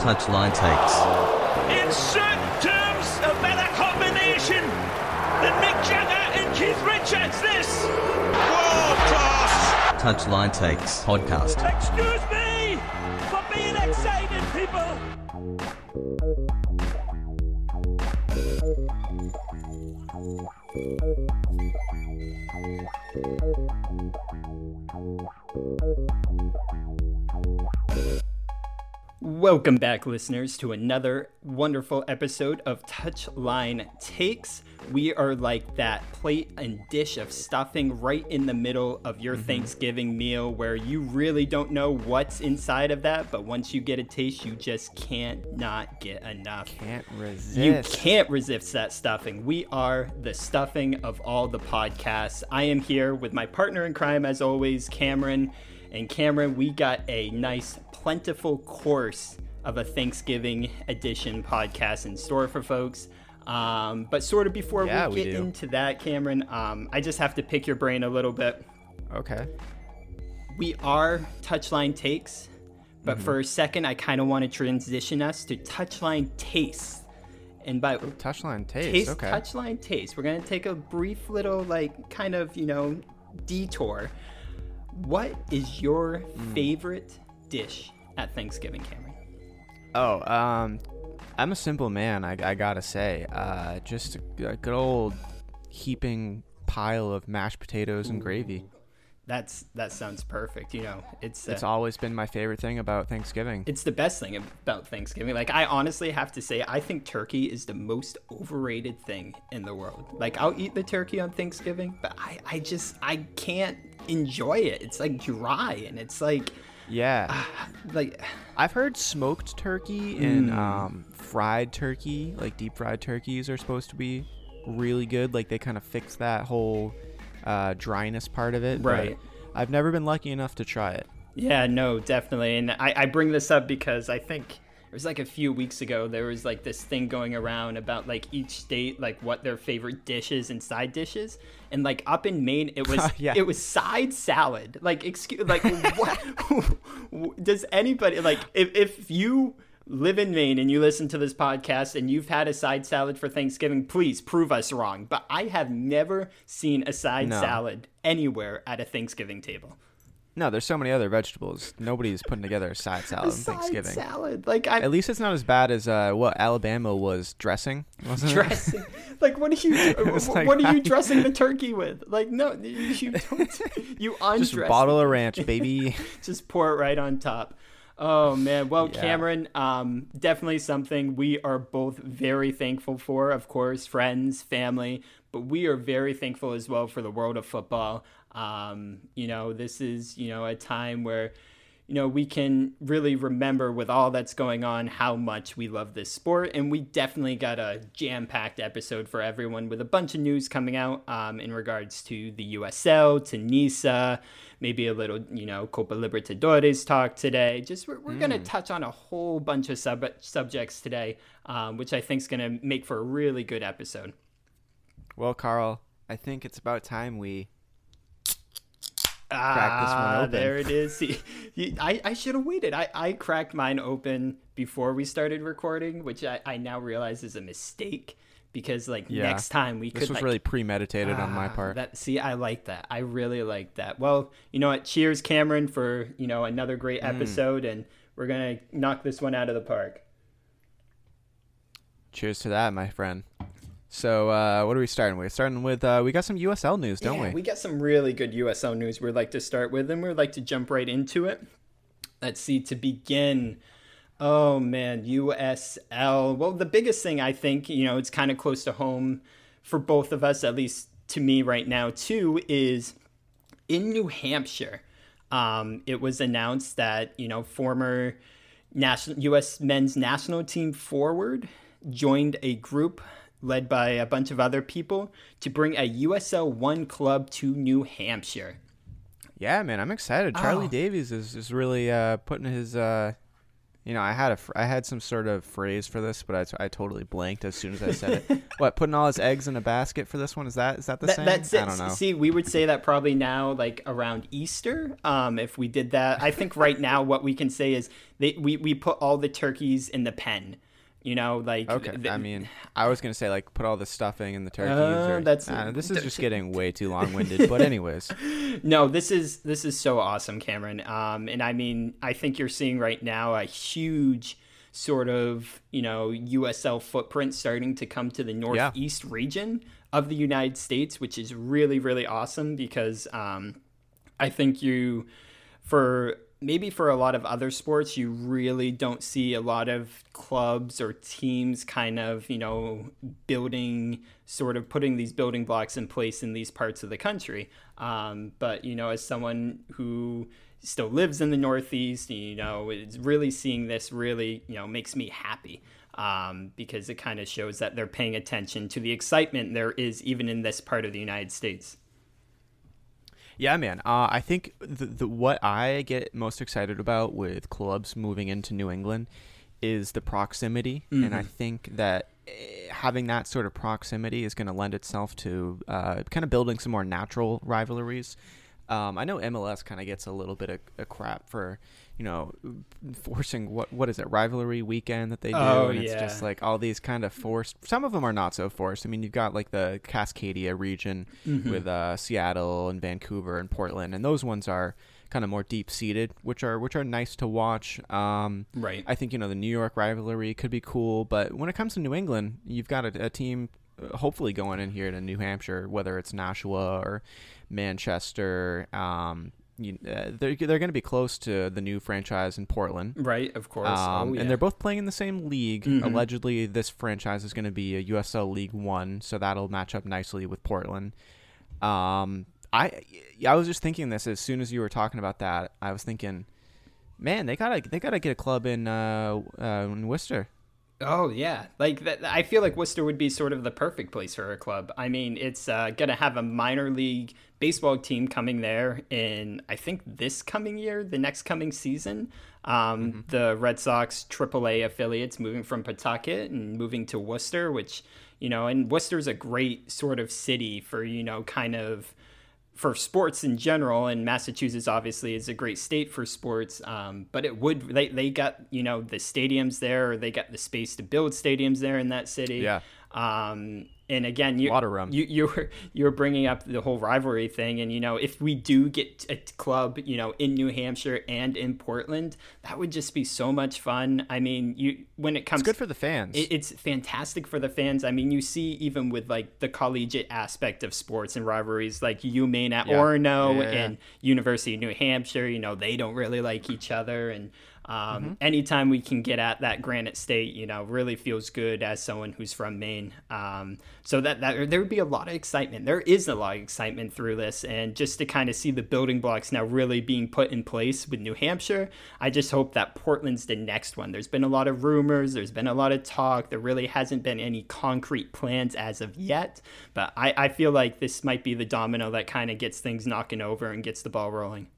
Touchline takes. In certain terms, a better combination than Mick Jagger and Keith Richards. This world class. Touchline takes podcast. Excuse me Welcome back, listeners, to another wonderful episode of Touchline Takes. We are like that plate and dish of stuffing right in the middle of your mm-hmm. Thanksgiving meal where you really don't know what's inside of that, but once you get a taste, you just can't not get enough. Can't resist. You can't resist that stuffing. We are the stuffing of all the podcasts. I am here with my partner in crime, as always, Cameron. And Cameron, we got a nice, plentiful course of a Thanksgiving edition podcast in store for folks. Um, but sort of before Yeah, we we get do. into that, Cameron, um, I just have to pick your brain a little bit. Okay. We are touchline takes, but Mm-hmm. for a second, I kind of want to transition us to touchline taste. And by Touchline taste. taste okay. touchline taste we're gonna take a brief little like kind of you know detour what is your Hmm. favorite dish at thanksgiving cameron Oh, um, I'm a simple man. I, I gotta say, uh, just a, a good old heaping pile of mashed potatoes and gravy. that's that sounds perfect you know it's uh, It's always been my favorite thing about Thanksgiving. it's the best thing about Thanksgiving. Like I honestly have to say, I think turkey is the most overrated thing in the world. Like I'll eat the turkey on Thanksgiving, but I, I just I can't enjoy it. It's like dry and it's like yeah, like I've heard smoked turkey and um, fried turkey, like deep fried turkeys, are supposed to be really good. Like they kind of fix that whole uh, dryness part of it. but Right. I've never been lucky enough to try it. Yeah, no, definitely. And I, I bring this up because I think it was like a few weeks ago, there was like this thing going around about like each state, like what their favorite dishes and side dishes. And like up in Maine, it was Yeah. it was side salad. Like excuse, like what? Does anybody like if if you live in Maine and you listen to this podcast and you've had a side salad for Thanksgiving, please prove us wrong. But I have never seen a side No. salad anywhere at a Thanksgiving table. No, there's so many other vegetables. Nobody's putting together a side salad on side Thanksgiving. salad. Like I At least it's not as bad as uh, what Alabama was dressing. Dressing. like what are you? what like are you dressing the turkey with? Like no, you you don't. You undress. Just a bottle of ranch, baby. Just pour it right on top. Oh man. Well, Yeah. Cameron, um, definitely something we are both very thankful for. Of course, friends, family, but we are very thankful as well for the world of football. Um, you know, this is you know a time where you know, we can really remember with all that's going on how much we love this sport. And we definitely got a jam packed episode for everyone with a bunch of news coming out um, in regards to the USL, to NISA, maybe a little, you know, Copa Libertadores talk today. Just we're, we're going to touch on a whole bunch of sub- subjects today, um, which I think is going to make for a really good episode. well, Carl, I think it's about time we. Ah, Crack this one open. there it is. See, you- I, I should have waited. I, I cracked mine open before we started recording, which I, I now realize is a mistake because like Yeah. next time we could. This was like, really premeditated on my Ah, part. That see, I like that. I really like that. Well, you know what? Cheers, Cameron, for you know another great Mm. episode, and we're gonna knock this one out of the park. Cheers to that, my friend. So, uh, what are we starting with? Starting with, uh, we got some USL news, don't yeah, we? we got some really good USL news we'd like to start with, and we'd like to jump right into it. Let's see, to begin, oh man, USL. Well, the biggest thing I think, you know, it's kind of close to home for both of us, at least to me right now, too, is in New Hampshire. Um, it was announced that, you know, former national U.S. men's national team forward joined a group led by a bunch of other people to bring a USL One club to New Hampshire. Yeah, man, I'm excited. Charlie Oh. Davies is, is really uh, putting his uh, You know, I had a fr- I had some sort of phrase for this, but I, t- I totally blanked as soon as I said it. what putting all his eggs in a basket for this one is that is that the That- same? that's it. I don't know. See, we would say that probably now, like around Easter, um, if we did that. I think right now what we can say is they, we we put all the turkeys in the pen. You know, like Okay, th- I mean, I was gonna say like put all the stuffing in the turkeys. Uh, or, that's- nah, this is just getting way too long-winded. but anyways, no, this is this is so awesome, Cameron. Um, and I mean, I think you're seeing right now a huge sort of you know USL footprint starting to come to the northeast region of the United States, which is really really awesome because um, I think you for maybe for a lot of other sports you really don't see a lot of clubs or teams kind of you know building sort of putting these building blocks in place in these parts of the country. Um, but you know as someone who still lives in the northeast you know is really seeing this really you know makes me happy um, because it kind of shows that they're paying attention to the excitement there is even in this part of the united states yeah, man. Uh, I think the, the what I get most excited about with clubs moving into New England is the proximity, and I think that eh, having that sort of proximity is going to lend itself to uh, kind of building some more natural rivalries. Um, I know MLS kind of gets a little bit of, of crap for, you know, forcing what what is it rivalry weekend that they do, Oh, and it's just like all these kind of forced. Some of them are not so forced. I mean, you've got like the Cascadia region Mm-hmm. with uh, Seattle and Vancouver and Portland, and those ones are kind of more deep seated, which are which are nice to watch. Um, right I think you know the New York rivalry could be cool, but when it comes to New England, you've got a, a team uh, hopefully going in here to New Hampshire, whether it's Nashua or Manchester. Um, you, uh, they're they're going to be close to the new franchise in Portland. right of course Um, oh, yeah. And they're both playing in the same league. Mhm. Allegedly, this franchise is going to be a USL League One, so that'll match up nicely with Portland. Um, I I was just thinking this as soon as you were talking about that. I was thinking, man, they gotta they gotta get a club in uh, uh in Worcester. Oh yeah, like that. I feel like Worcester would be sort of the perfect place for a club. I mean, it's uh, gonna have a minor league baseball team coming there in I think this coming year, the next coming season. Um, The Red Sox AAA affiliates moving from Pawtucket and moving to Worcester, which you know, and Worcester's a great sort of city for you know, kind of for sports in general, and Massachusetts obviously is a great state for sports. Um, but it would they they got you know the stadiums there, or they got the space to build stadiums there in that city. Yeah. Um, and again, you Lot of room. You you were you were bringing up the whole rivalry thing, and you know if we do get a club, you know, in New Hampshire and in Portland, that would just be so much fun. I mean, you when it comes It's good for the fans. it, it's fantastic for the fans. I mean, you see even with like the collegiate aspect of sports and rivalries, like UMaine at Yeah. Orono yeah, yeah. and University of New Hampshire. You know, they don't really like each other, and um, Mm-hmm. anytime we can get at that Granite State, you know, really feels good as someone who's from Maine. Um, so that that there would be a lot of excitement. There is a lot of excitement through this, and just to kind of see the building blocks now really being put in place with New Hampshire, I just hope that Portland's the next one. There's been a lot of rumors, there's been a lot of talk. There really hasn't been any concrete plans as of yet, but I, I feel like this might be the domino that kind of gets things knocking over and gets the ball rolling.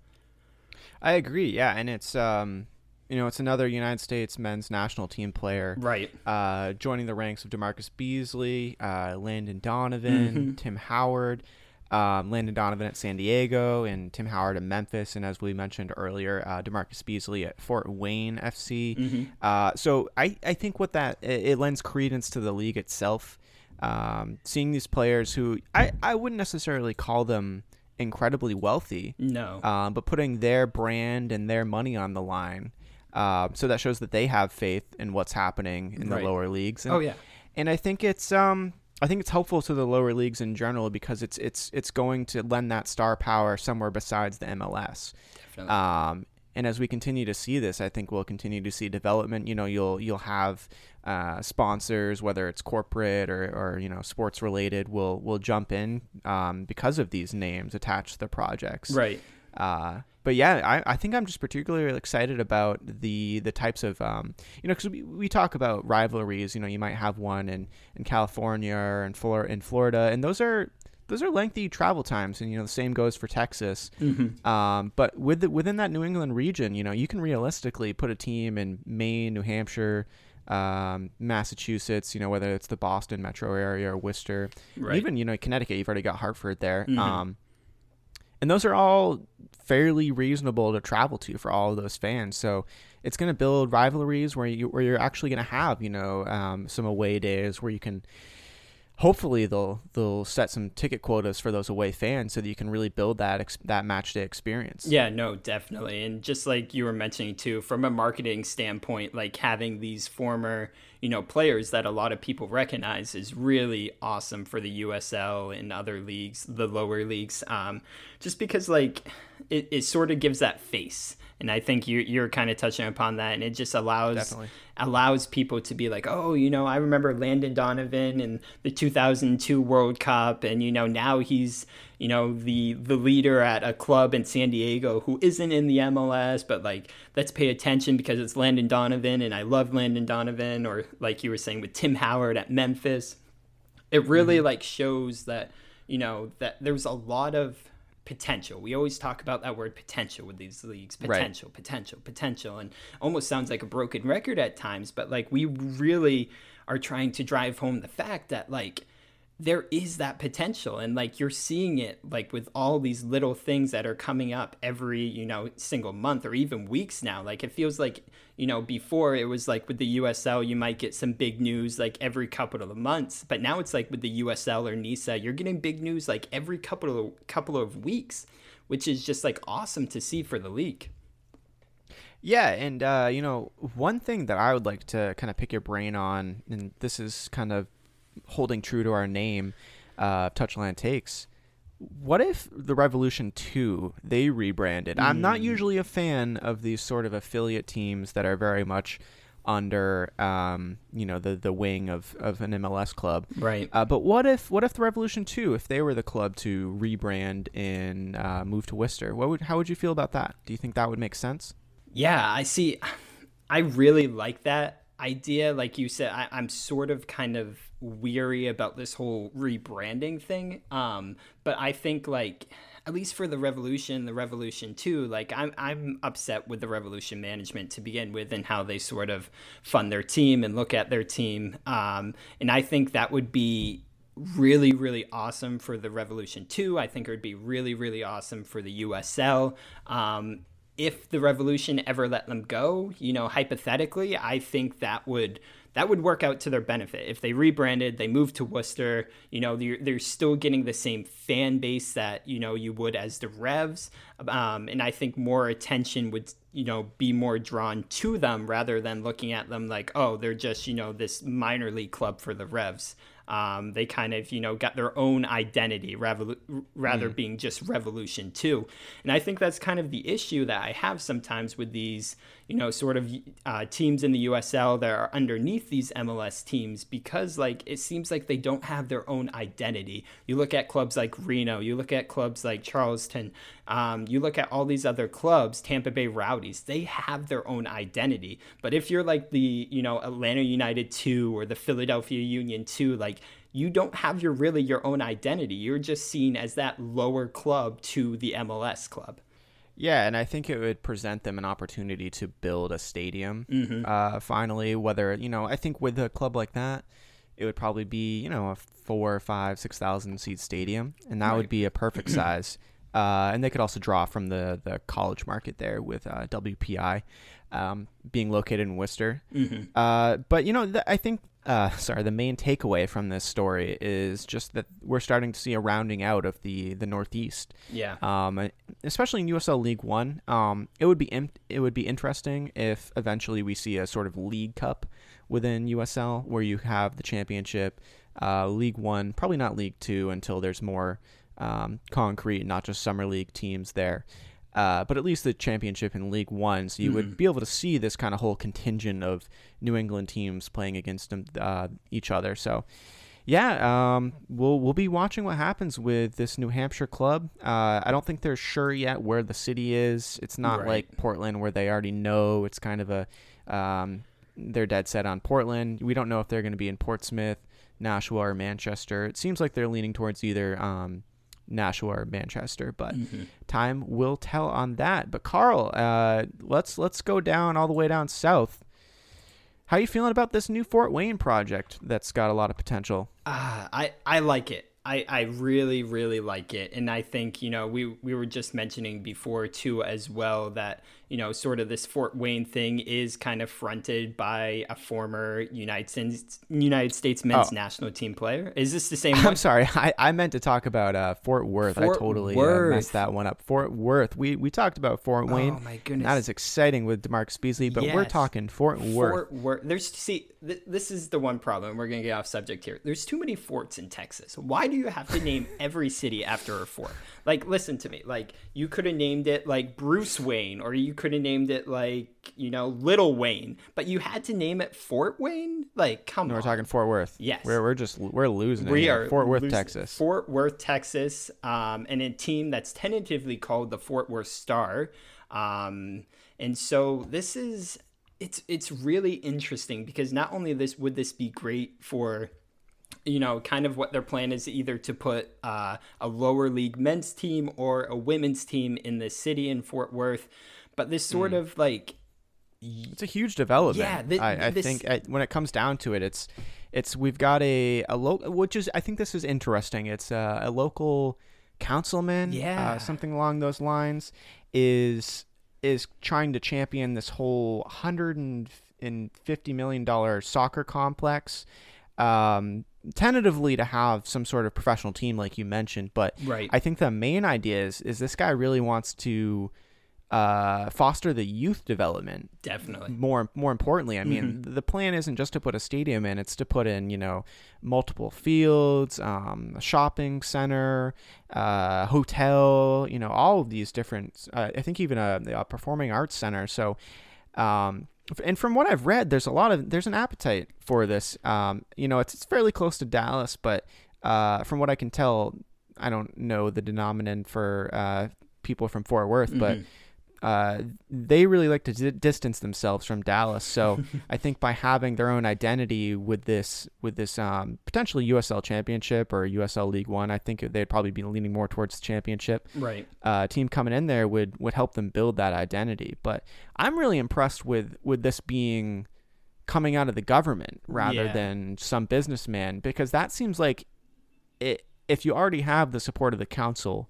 I agree. Yeah, and it's um, you know, it's another United States men's national team player. Right. uh, joining the ranks of DaMarcus Beasley, uh, Landon Donovan, Mm-hmm. Tim Howard, um, Landon Donovan at San Diego, and Tim Howard at Memphis, and as we mentioned earlier, uh, DaMarcus Beasley at Fort Wayne FC. Mm-hmm. Uh, so I, I think what that it, it lends credence to the league itself. Um, seeing these players who I, I wouldn't necessarily call them incredibly wealthy, No. um, but putting their brand and their money on the line. Uh, so that shows that they have faith in what's happening in Right. the lower leagues. And, Oh, yeah. and I think it's um I think it's helpful to the lower leagues in general because it's it's it's going to lend that star power somewhere besides the MLS. Definitely. Um, and as we continue to see this, I think we'll continue to see development. You know, you'll you'll have uh, sponsors, whether it's corporate or, or you know sports related, will will jump in um, because of these names attached to the projects. right. Uh, but yeah, I, I think I'm just particularly excited about the the types of um, you know because we, we talk about rivalries. You know, you might have one in, in California or in Flor- in Florida, and those are those are lengthy travel times, and you know the same goes for Texas. Mm-hmm. Um, but with the, within that New England region, you know you can realistically put a team in Maine, New Hampshire, um, Massachusetts. You know whether it's the Boston metro area or Worcester, Right. even you know Connecticut. You've already got Hartford there. Mhm. Um, and those are all fairly reasonable to travel to for all of those fans. So it's going to build rivalries where you where you're actually going to have you know um, some away days where you can. Hopefully they'll they'll set some ticket quotas for those away fans so that you can really build that ex- that match day experience. Yeah, no, definitely. And just like you were mentioning too, from a marketing standpoint, like having these former, you know, players that a lot of people recognize is really awesome for the USL and other leagues, the lower leagues. Um, just because like it, it sort of gives that face. And I think you you're kind of touching upon that and it just allows Definitely. Allows people to be like, oh, you know, I remember Landon Donovan in the 2002 World Cup, and you know now he's you know the the leader at a club in San Diego who isn't in the MLS, but like let's pay attention because it's Landon Donovan, and I love Landon Donovan, or like you were saying with Tim Howard at Memphis, it really mm-hmm. like shows that you know that there's a lot of potential. We always talk about that word potential with these leagues. Right. Potential, potential, potential. And almost sounds like a broken record at times, but like we really are trying to drive home the fact that like there is that potential. And like you're seeing it like with all these little things that are coming up every you know single month or even weeks now. Like it feels like you know before it was like with the USL you might get some big news like every couple of months. But now it's like with the USL or NISA you're getting big news like every couple of couple of weeks which is just like awesome to see for the league. Yeah, and uh, you know, one thing that I would like to kind of pick your brain on, and this is kind of holding true to our name, uh, Touchline Takes. What if the Revolution 2 they rebranded? I'm not usually a fan of these sort of affiliate teams that are very much under um, you know the the wing of, of an MLS club. right Uh, but what if what if the Revolution 2 if they were the club to rebrand and uh, move to Worcester? What would how would you feel about that? Do you think that would make sense? Yeah, I see. I really like that idea. Like you said, I, I'm sort of kind of weary about this whole rebranding thing. Um, but I think like at least for the Revolution, the Revolution too. like I'm I'm upset with the Revolution management to begin with and how they sort of fund their team and look at their team. Um, and I think that would be really really awesome for the revolution 2 i think it would be really really awesome for the usl um, if the revolution ever let them go you know hypothetically i think that would that would work out to their benefit. If they rebranded they moved to worcester you know they're, they're still getting the same fan base that you know you would as the revs. Um, and i think more attention would you know be more drawn to them rather than looking at them like oh they're just you know this minor league club for the revs um, they kind of you know got their own identity rather, rather being just revolution 2 and i think that's kind of the issue that i have sometimes with these you know sort of uh, teams in the usl that are underneath these mls teams because like it seems like they don't have their own identity. You look at clubs like reno you look at clubs like charleston um, you look at all these other clubs tampa bay rowdies they have their own identity. But if you're like the you know atlanta united 2 or the philadelphia union 2 like you don't have your really your own identity you're just seen as that lower club to the mls club Yeah, and I think it would present them an opportunity to build a stadium. Mm-hmm. Uh, finally, whether you know, I think with a club like that, it would probably be you know a four, five, six thousand seat stadium, and that Right. would be a perfect size. Uh, and they could also draw from the the college market there with uh, WPI um, being located in Worcester. Mm-hmm. Uh, but you know, th- I think uh, sorry, the main takeaway from this story is just that we're starting to see a rounding out of the the Northeast yeah um, especially in USL League One. Um, it would be in, it would be interesting if eventually we see a sort of League Cup within USL where you have the championship, uh, League One, probably not League Two until there's more um, concrete, not just summer league teams there. Uh, but at least the championship in League One, so you would be able to see this kind of whole contingent of New England teams playing against them, uh, each other. So, yeah, um, we'll we'll be watching what happens with this New Hampshire club. Uh, I don't think they're sure yet where the city is. It's not Right. like Portland where they already know. It's kind of a um, they're dead set on Portland. We don't know if they're going to be in Portsmouth, Nashua or Manchester. It seems like they're leaning towards either um, Nashua or Manchester, but Mm-hmm. time will tell on that. But Carl, uh, let's let's go down all the way down south. How are you feeling about this new Fort Wayne project that's got a lot of potential? Ah, I I like it. I, I really really like it, and I think you know we we were just mentioning before too as well that you know sort of this Fort Wayne thing is kind of fronted by a former United States United States men's Oh. national team player. Is this the same I'm one? sorry, I, I meant to talk about uh, Fort Worth. I Fort totally uh, messed that one up. Fort Worth. We we talked about Fort Wayne. Oh my goodness. That is exciting with DaMarcus Beasley, but we're talking Fort Worth. Fort Worth. There's see, th- this is the one problem. We're gonna get off subject here. There's too many forts in Texas. Why do you have to name every city after a fort? Like, listen to me. Like, you could have named it like Bruce Wayne, or you could have named it like you know Little Wayne, but you had to name it Fort Wayne. Like, come No, on. we're talking Fort Worth. Yes. we're we're just we're losing. We are Fort Worth, losing- Texas. Fort Worth, Texas, um, and a team that's tentatively called the Fort Worth Star. Um, and so this is it's it's really interesting because not only this would this be great for you know, kind of what their plan is either to put uh, a lower league men's team or a women's team in the city in Fort Worth. But this sort of like It's a huge development. Yeah, I, I this- think uh when it comes down to it, it's it's we've got a a local, which is I think this is interesting. It's uh, a local councilman, Yeah. uh, something along those lines, is is trying to champion this whole hundred and fifty million dollar soccer complex. Um, tentatively to have some sort of professional team, like you mentioned, but Right. I think the main idea is is this guy really wants to uh, foster the youth development definitely. more more importantly i mean the plan isn't just to put a stadium in it's to put in you know multiple fields um, a shopping center uh, hotel you know all of these different uh, i think even a, a performing arts center so um, and from what i've read there's a lot of there's an appetite for this. Um, you know it's, it's fairly close to dallas but uh, from what i can tell i don't know the denominator for uh, people from fort worth but uh, they really like to di- distance themselves from Dallas. So I think by having their own identity with this with this um, potentially USL Championship or USL League One, I think they'd probably be leaning more towards the championship. Right. Uh, team coming in there would would help them build that identity. But I'm really impressed with with this being coming out of the government rather Yeah. than some businessman because that seems like it, if you already have the support of the council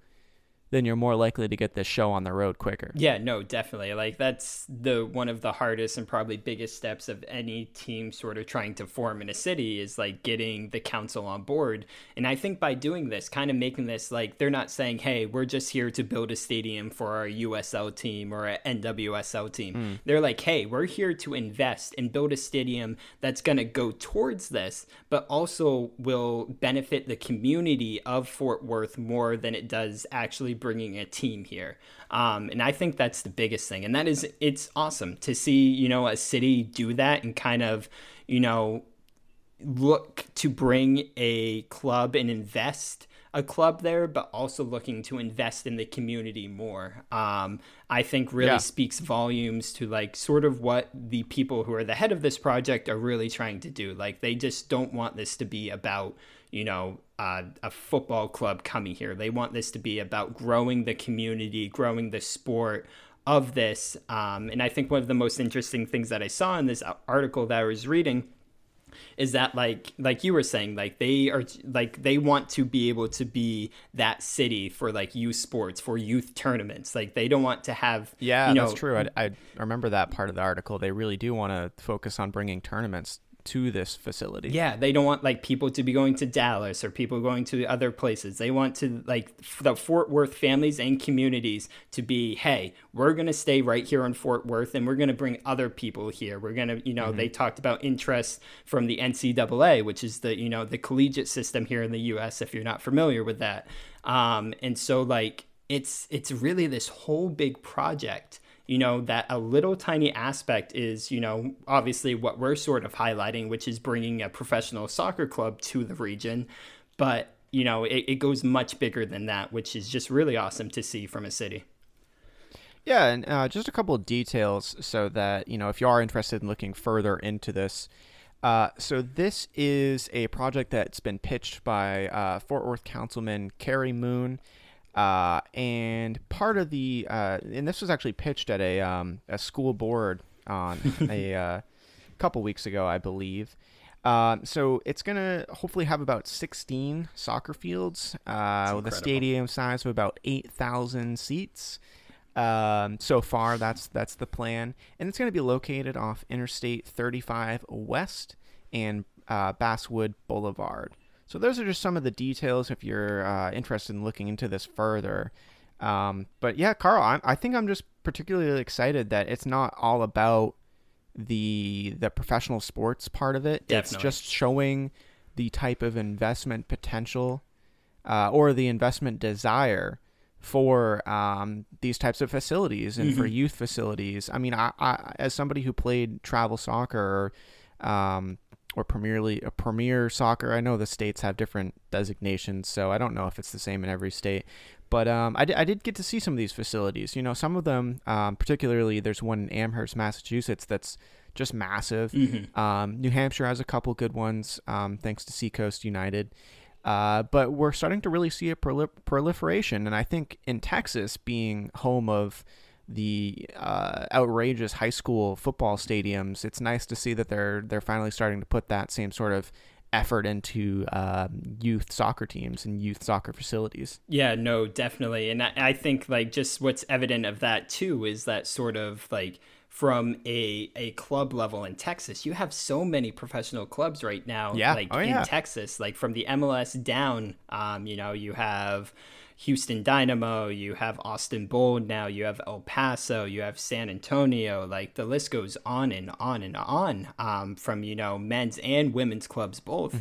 then you're more likely to get this show on the road quicker. Yeah, no, definitely. Like that's the one of the hardest and probably biggest steps of any team sort of trying to form in a city is like getting the council on board. And I think by doing this, kind of making this like they're not saying, "Hey, we're just here to build a stadium for our USL team or an NWSL team." Hmm. They're like, "Hey, we're here to invest and build a stadium that's going to go towards this, but also will benefit the community of Fort Worth more than it does actually bringing a team here. Um, and I think that's the biggest thing. And that is, it's awesome to see, you know, a city do that and kind of, you know, look to bring a club and invest a club there, but also looking to invest in the community more. Um, I think really Yeah. speaks volumes to like sort of what the people who are the head of this project are really trying to do. Like they just don't want this to be about you know uh, a football club coming here. They want this to be about growing the community, growing the sport of this. Um, and I think one of the most interesting things that I saw in this article that I was reading is that like like you were saying like they are like they want to be able to be that city for like youth sports for youth tournaments like they don't want to have Yeah, you know, that's true. I, I remember that part of the article. They really do want to focus on bringing tournaments to this facility. Yeah, they don't want like people to be going to Dallas or people going to other places. They want to like the Fort Worth families and communities to be, hey, we're going to stay right here in Fort Worth and we're going to bring other people here. We're going to, you know, they talked about interest from the NCAA, which is the, you know, the collegiate system here in the US if you're not familiar with that. Um and so like it's it's really this whole big project you know that a little tiny aspect is you know obviously what we're sort of highlighting which is bringing a professional soccer club to the region. But you know it, it goes much bigger than that which is just really awesome to see from a city. Yeah, and uh, just a couple of details so that you know if you are interested in looking further into this. Uh, so this is a project that's been pitched by uh, Fort Worth Councilman Cary Moon, uh, and part of the uh, and this was actually pitched at a um, a school board on a uh, couple weeks ago, I believe. Um, so it's gonna hopefully have about 16 soccer fields uh, with a stadium size of about 8,000 seats. Um, so far, that's that's the plan, and it's going to be located off Interstate 35 West and uh, Basswood Boulevard. So those are just some of the details if you're uh, interested in looking into this further. Um, but yeah, Carl, I'm, I think I'm just particularly excited that it's not all about the the professional sports part of it. Definitely. It's just showing the type of investment potential uh, or the investment desire for um, these types of facilities and for youth facilities. I mean, I, I as somebody who played travel soccer um, or Premier League, Premier Soccer, I know the states have different designations, so I don't know if it's the same in every state. But um, I, did get to see some of these facilities. You know, some of them, um, particularly, there's one in Amherst, Massachusetts, that's just massive. Um, New Hampshire has a couple good ones, um, thanks to Seacoast United. Uh, but we're starting to really see a proli- proliferation, and I think in Texas, being home of the uh, outrageous high school football stadiums, it's nice to see that they're they're finally starting to put that same sort of effort into um, youth soccer teams and youth soccer facilities. Yeah, no, definitely. And I, I think like just what's evident of that too is that sort of like from a a club level in Texas, you have so many professional clubs right now. Yeah. Like Oh, in yeah. Texas, like from the MLS down, um, you know, you have Houston Dynamo, you have Austin Bold now, you have El Paso, you have San Antonio, like the list goes on and on and on um, from, you know, men's and women's clubs both.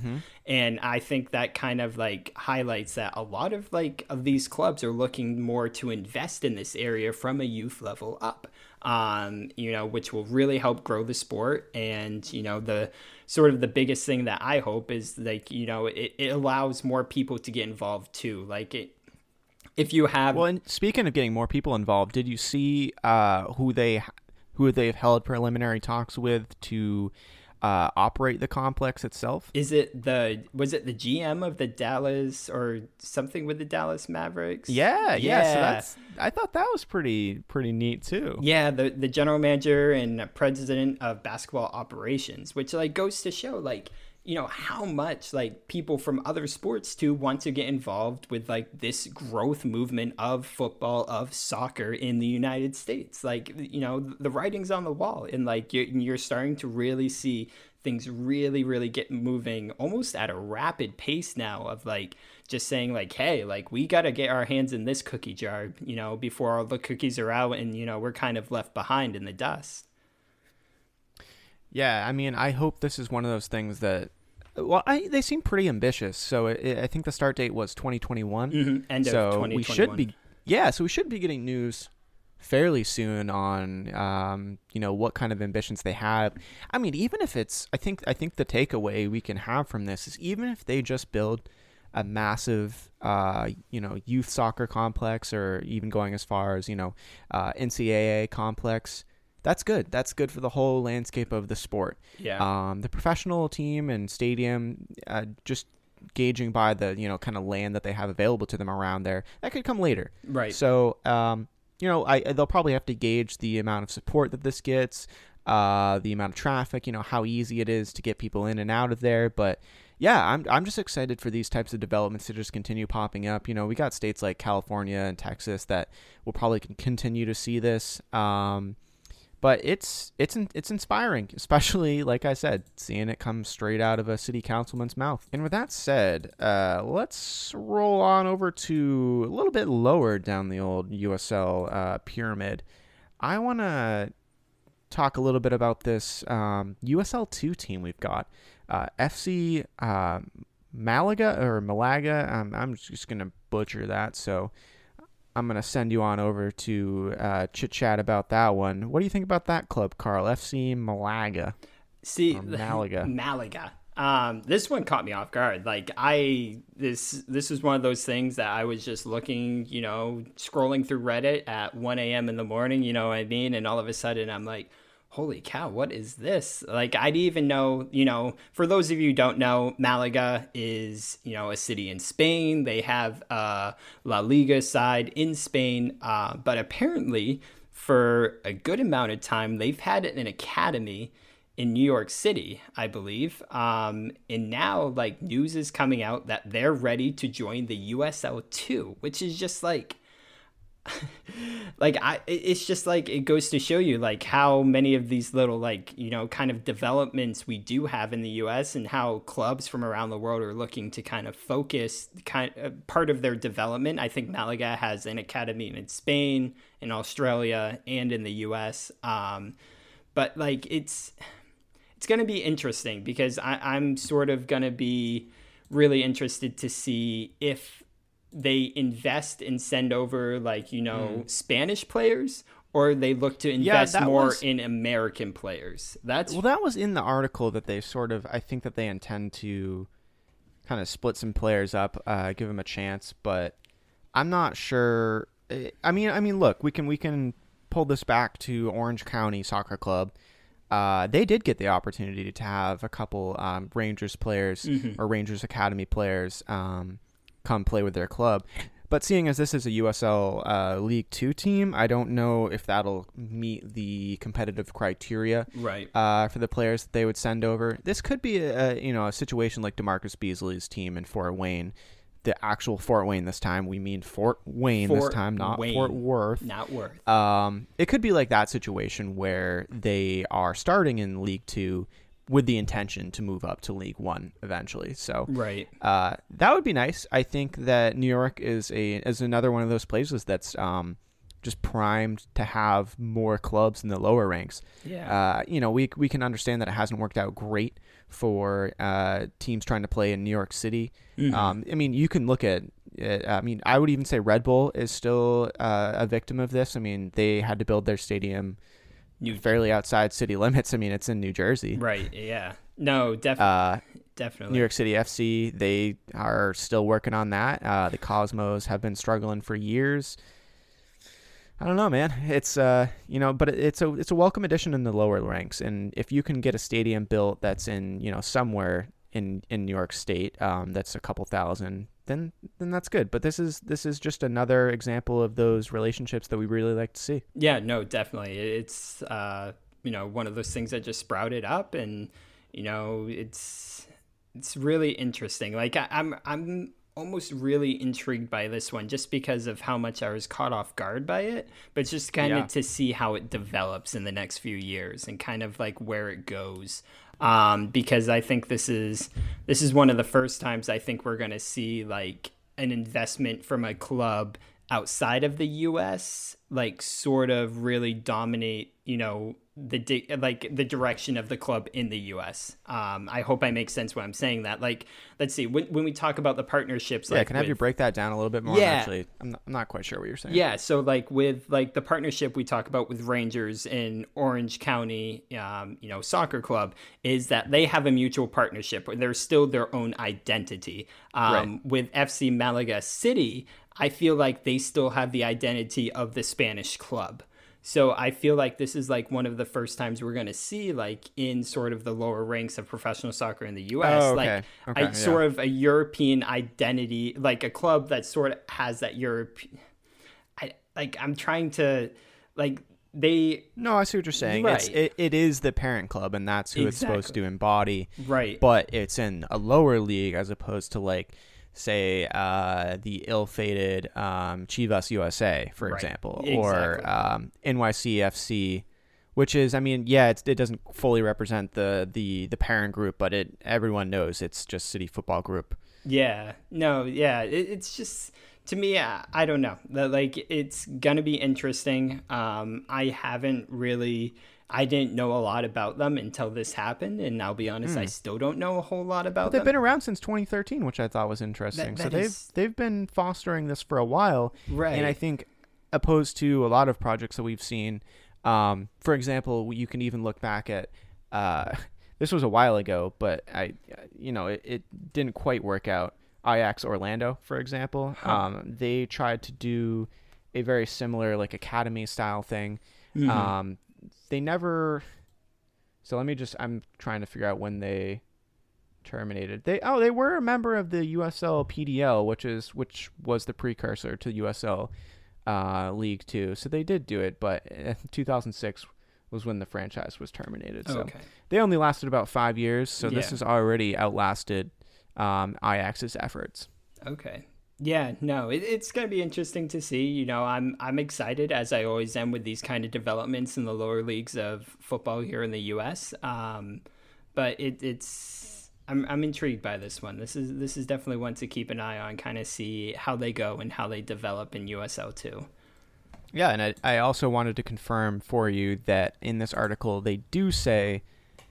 And I think that kind of like highlights that a lot of like of these clubs are looking more to invest in this area from a youth level up. Um, you know, which will really help grow the sport. And, you know, the sort of the biggest thing that I hope is like, you know, it, it allows more people to get involved too. Like it, if you have Well, and speaking of getting more people involved, did you see uh, who they who they've held preliminary talks with to uh, operate the complex itself? is it the was it the GM of the Dallas or something with the Dallas Mavericks? Yeah, yeah. So that's I thought that was pretty pretty neat too. Yeah, the the general manager and president of basketball operations, which like goes to show like you know how much like people from other sports too want to get involved with like this growth movement of football of soccer in the United States. Like you know the writing's on the wall, and like you're, you're starting to really see things really really get moving almost at a rapid pace now of like just saying like hey like we got to get our hands in this cookie jar you know before all the cookies are out and you know we're kind of left behind in the dust Yeah, I mean, I hope this is one of those things that. Well, I, they seem pretty ambitious. So it, I think the start date was 2021. Mhm, end of so 2021. we should be, yeah. So we should be getting news fairly soon on, um, you know, what kind of ambitions they have. I mean, even if it's, I think, I think the takeaway we can have from this is even if they just build a massive, uh, you know, youth soccer complex, or even going as far as you know, uh, NCAA complex. That's good. That's good for the whole landscape of the sport. Yeah. Um, the professional team and stadium, uh, just gauging by the you know kind of land that they have available to them around there, that could come later. Right. So, um, you know, I they'll probably have to gauge the amount of support that this gets, uh, the amount of traffic, you know, how easy it is to get people in and out of there. But yeah, I'm I'm just excited for these types of developments to just continue popping up. You know, we got states like California and Texas that will probably con- continue to see this. Um, but it's it's it's inspiring, especially like I said, seeing it come straight out of a city councilman's mouth. And with that said, uh, let's roll on over to a little bit lower down the old USL uh, pyramid. I want to talk a little bit about this um, USL two team we've got, uh, FC uh, Malaga or Malaga. Um, I'm just gonna butcher that, so. I'm gonna send you on over to uh, chit chat about that one. What do you think about that club, Carl? FC Malaga. See, Malaga. Malaga. Um, this one caught me off guard. Like I, this this was one of those things that I was just looking, you know, scrolling through Reddit at 1 a.m. in the morning. You know what I mean? And all of a sudden, I'm like, holy cow, what is this? Like, I didn't even know, you know, for those of you who don't know, Malaga is, you know, a city in Spain. They have a La Liga side in Spain, uh, but apparently, for a good amount of time, they've had an academy in New York City, I believe. Um, and now, like, news is coming out that they're ready to join the USL 2, which is just like, like I it's just like it goes to show you like how many of these little like you know kind of developments we do have in the US and how clubs from around the world are looking to kind of focus kind uh, part of their development. I think Malaga has an academy in Spain, in Australia, and in the US. Um, but like it's it's going to be interesting because I, I'm sort of going to be really interested to see if they invest and send over like you know mm. Spanish players or they look to invest yeah, more was, in American players. That's well, that was in the article that they sort of. I think that they intend to kind of split some players up, uh, give them a chance, but I'm not sure. Eh, I mean, I mean, look, we can we can pull this back to Orange County Soccer Club. Uh, they did get the opportunity to have a couple um, Rangers players mm-hmm. or Rangers Academy players. Um, come play with their club. But seeing as this is a USL uh, League Two team, I don't know if that'll meet the competitive criteria right. uh, for the players that they would send over. This could be a, you know a situation like DaMarcus Beasley's team in Fort Wayne, the actual Fort Wayne this time. We mean Fort Wayne Fort this time, not Wayne. Fort Worth. Not Worth. Um, it could be like that situation where they are starting in League Two with the intention to move up to League One eventually. So right, uh, that would be nice. I think that New York is a is another one of those places that's um, just primed to have more clubs in the lower ranks. Yeah, uh, you know, we we can understand that it hasn't worked out great for uh, teams trying to play in New York City. Mm-hmm. Um, I mean, you can look at. I mean, I would even say Red Bull is still uh, a victim of this. I mean, they had to build their stadium New fairly outside city limits. I mean, it's in New Jersey. Right. Yeah. No, definitely. Uh, definitely. New York City FC, they are still working on that. Uh, the Cosmos have been struggling for years. I don't know, man. It's uh, you know, but it's a it's a welcome addition in the lower ranks, and if you can get a stadium built that's in you know somewhere in in New York State, um, that's a couple thousand, then then that's good. But this is this is just another example of those relationships that we really like to see. Yeah, no, definitely. It's uh, you know one of those things that just sprouted up, and you know it's it's really interesting. Like I, I'm I'm almost really intrigued by this one just because of how much I was caught off guard by it, but just kind yeah. of to see how it develops in the next few years and kind of like where it goes um, because I think this is this is one of the first times I think we're going to see like an investment from a club outside of the U.S. like sort of really dominate you know the di- like the direction of the club in the U.S. Um, I hope I make sense when I'm saying that. Like, let's see when, when we talk about the partnerships. Yeah, like, can I have with, you break that down a little bit more? Yeah, actually, I'm not, I'm not quite sure what you're saying. Yeah, so like with like the partnership we talk about with Rangers in Orange County, um, you know, soccer club is that they have a mutual partnership. where They're still their own identity. Um, right. With FC Malaga City, I feel like they still have the identity of the Spanish club. So I feel like this is like one of the first times we're going to see like in sort of the lower ranks of professional soccer in the U.S. Oh, okay. Like okay, yeah. sort of a European identity, like a club that sort of has that Europe. I like I'm trying to like they. No, I see what you're saying. Right. It's, it, it is the parent club, and that's who exactly. it's supposed to embody. Right. But it's in a lower league as opposed to like say uh, the ill-fated um, Chivas USA, for right. example, exactly. or um, NYCFC, which is, I mean, yeah, it doesn't fully represent the, the the parent group, but it everyone knows it's just City Football Group. Yeah, no, yeah, it, it's just to me, I, I don't know. Like, it's gonna be interesting. Um, I haven't really I didn't know a lot about them until this happened, and I'll be honest, mm. I hmm. still don't know a whole lot about but they've them. been around since 2013, which I thought was interesting. That, that so is... they've they've been fostering this for a while, right? And I think, opposed to a lot of projects that we've seen, um, for example, you can even look back at. Uh, this was a while ago, but I, you know, it, it didn't quite work out. Ajax Orlando, for example, huh. um, they tried to do a very similar like academy style thing. Mm-hmm. Um, they never So let me just I'm trying to figure out when they terminated. They oh they were a member of the USL PDL, which is which was the precursor to USL uh, League Two. So they did do it, but 2006 was when the franchise was terminated. So Okay. they only lasted about five years. So this Yeah. has already outlasted um, Ajax's efforts. Okay. Yeah, no, it, it's going to be interesting to see. You know, I'm I'm excited as I always am with these kind of developments in the lower leagues of football here in the U.S. Um, but it, it's I'm I'm intrigued by this one. This is this is definitely one to keep an eye on, kind of see how they go and how they develop in USL too. Yeah, and I, I also wanted to confirm for you that in this article they do say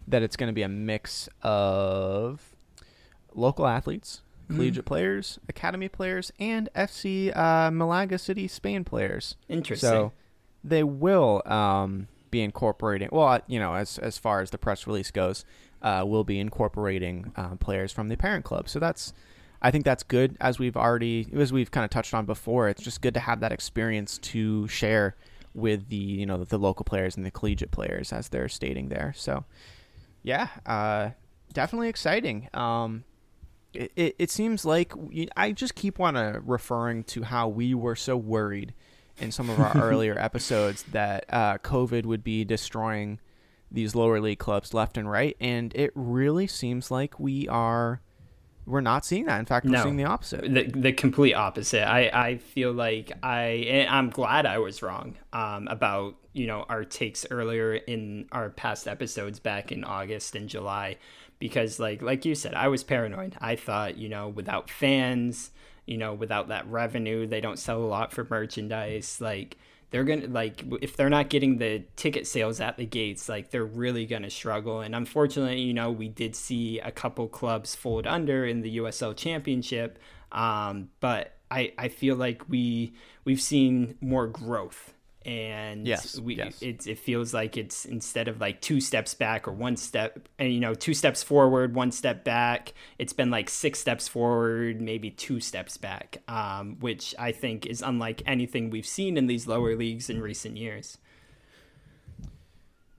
that it's going to be a mix of local athletes, collegiate players, academy players, and FC uh, Malaga City Spain players. Interesting. So they will um, be incorporating. Well, uh, you know, as as far as the press release goes, uh, will be incorporating uh, players from the parent club. So that's, I think that's good. As we've already, as we've kind of touched on before, it's just good to have that experience to share with the you know the local players and the collegiate players as they're stating there. So yeah, uh, definitely exciting. Um, it, it, it seems like we, I just keep on uh, referring to how we were so worried in some of our earlier episodes that uh, COVID would be destroying these lower league clubs left and right, and it really seems like we are. We're not seeing that. In fact, we're No. seeing the opposite. the the complete opposite. I I feel like I I'm glad I was wrong um, about you know our takes earlier in our past episodes back in August and July because like like you said I was paranoid. I thought you know without fans, you know without that revenue, they don't sell a lot for merchandise. Like they're gonna like if they're not getting the ticket sales at the gates like they're really gonna struggle and unfortunately you know we did see a couple clubs fold under in the usl championship um, but I, I feel like we we've seen more growth and Yes, we yes. it, it feels like it's instead of like two steps back or one step and you know two steps forward one step back it's been like six steps forward maybe two steps back um, which i think is unlike anything we've seen in these lower leagues in recent years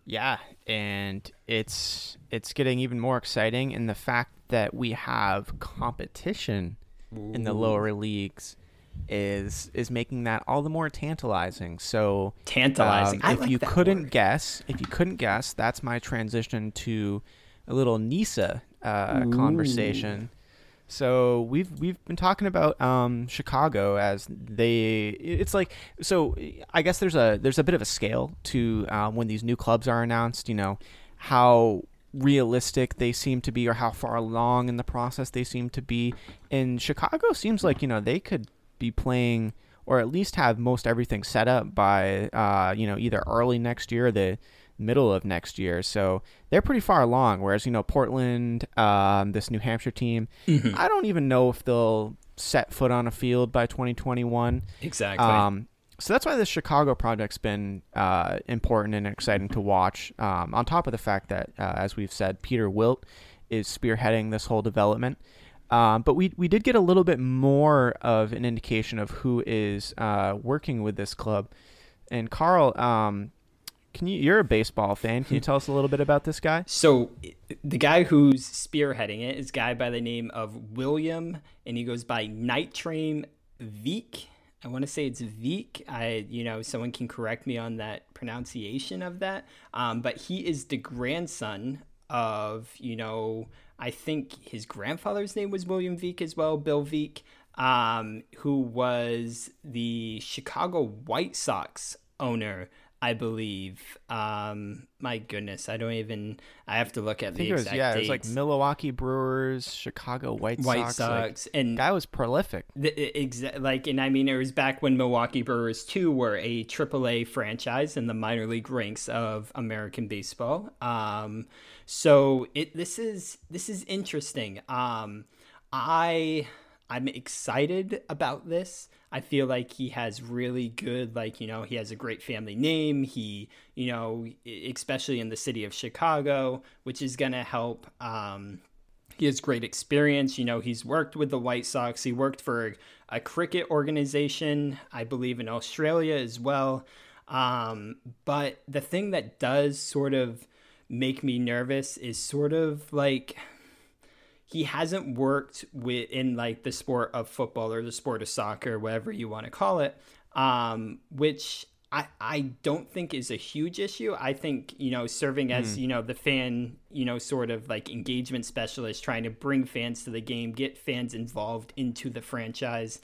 Yeah, and it's it's getting even more exciting in the fact that we have competition in the lower leagues is is making that all the more tantalizing. So Tantalizing. um, if like you couldn't word. guess, if you couldn't guess, that's my transition to a little Nisa uh, conversation. So we've we've been talking about um, Chicago as they. It's like so. I guess there's a there's a bit of a scale to um, when these new clubs are announced. You know how realistic they seem to be, or how far along in the process they seem to be. And Chicago seems like you know they could be playing or at least have most everything set up by uh, you know either early next year or the middle of next year. So they're pretty far along. Whereas you know Portland, um, this New Hampshire team, I don't even know if they'll set foot on a field by 2021. exactly Um, so that's why the Chicago project's been uh, important and exciting to watch. Um, on top of the fact that, uh, as we've said, Peter Wilt is spearheading this whole development. Um, but we we did get a little bit more of an indication of who is uh, working with this club. And Carl, um, can you? You're a baseball fan. Can you tell us a little bit about this guy? So the guy who's spearheading it is a guy by the name of William, and he goes by Night Train Veeck. I want to say it's Veeck. I, you know, someone can correct me on that pronunciation of that. Um, but he is the grandson of, you know, I think his grandfather's name was William Veeck as well, Bill Veeck, um, who was the Chicago White Sox owner I believe. Um, my goodness, I don't even. I have to look at I think the it was exact yeah, dates. it was like Milwaukee Brewers, Chicago White, White Sox. like, and guy was prolific. the, exa- like, and I mean, it was back when Milwaukee Brewers too were a AAA franchise in the minor league ranks of American baseball. Um, so it this is this is interesting. Um, I I'm excited about this. I feel like he has really good, like, you know, he has a great family name. He, you know, especially in the city of Chicago, which is going to help. Um, he has great experience. You know, he's worked with the White Sox. He worked for a cricket organization, I believe, in Australia as well. Um, but the thing that does sort of make me nervous is sort of like he hasn't worked with in like the sport of football or the sport of soccer, whatever you want to call it, um, which I, I don't think is a huge issue. I think, you know, serving as, mm. you know, the fan, you know, sort of like engagement specialist, trying to bring fans to the game, get fans involved into the franchise.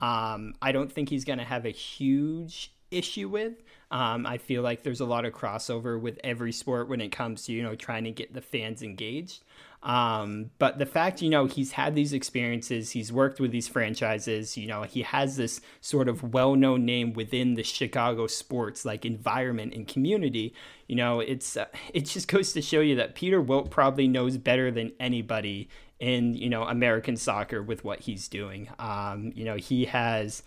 Um, I don't think he's going to have a huge issue with. Um, I feel like there's a lot of crossover with every sport when it comes to, you know, trying to get the fans engaged. Um, but the fact, you know, he's had these experiences, he's worked with these franchises, you know, he has this sort of well known name within the Chicago sports like environment and community, you know, it's, uh, it just goes to show you that Peter Wilt probably knows better than anybody in, you know, American soccer with what he's doing. Um, you know, he has,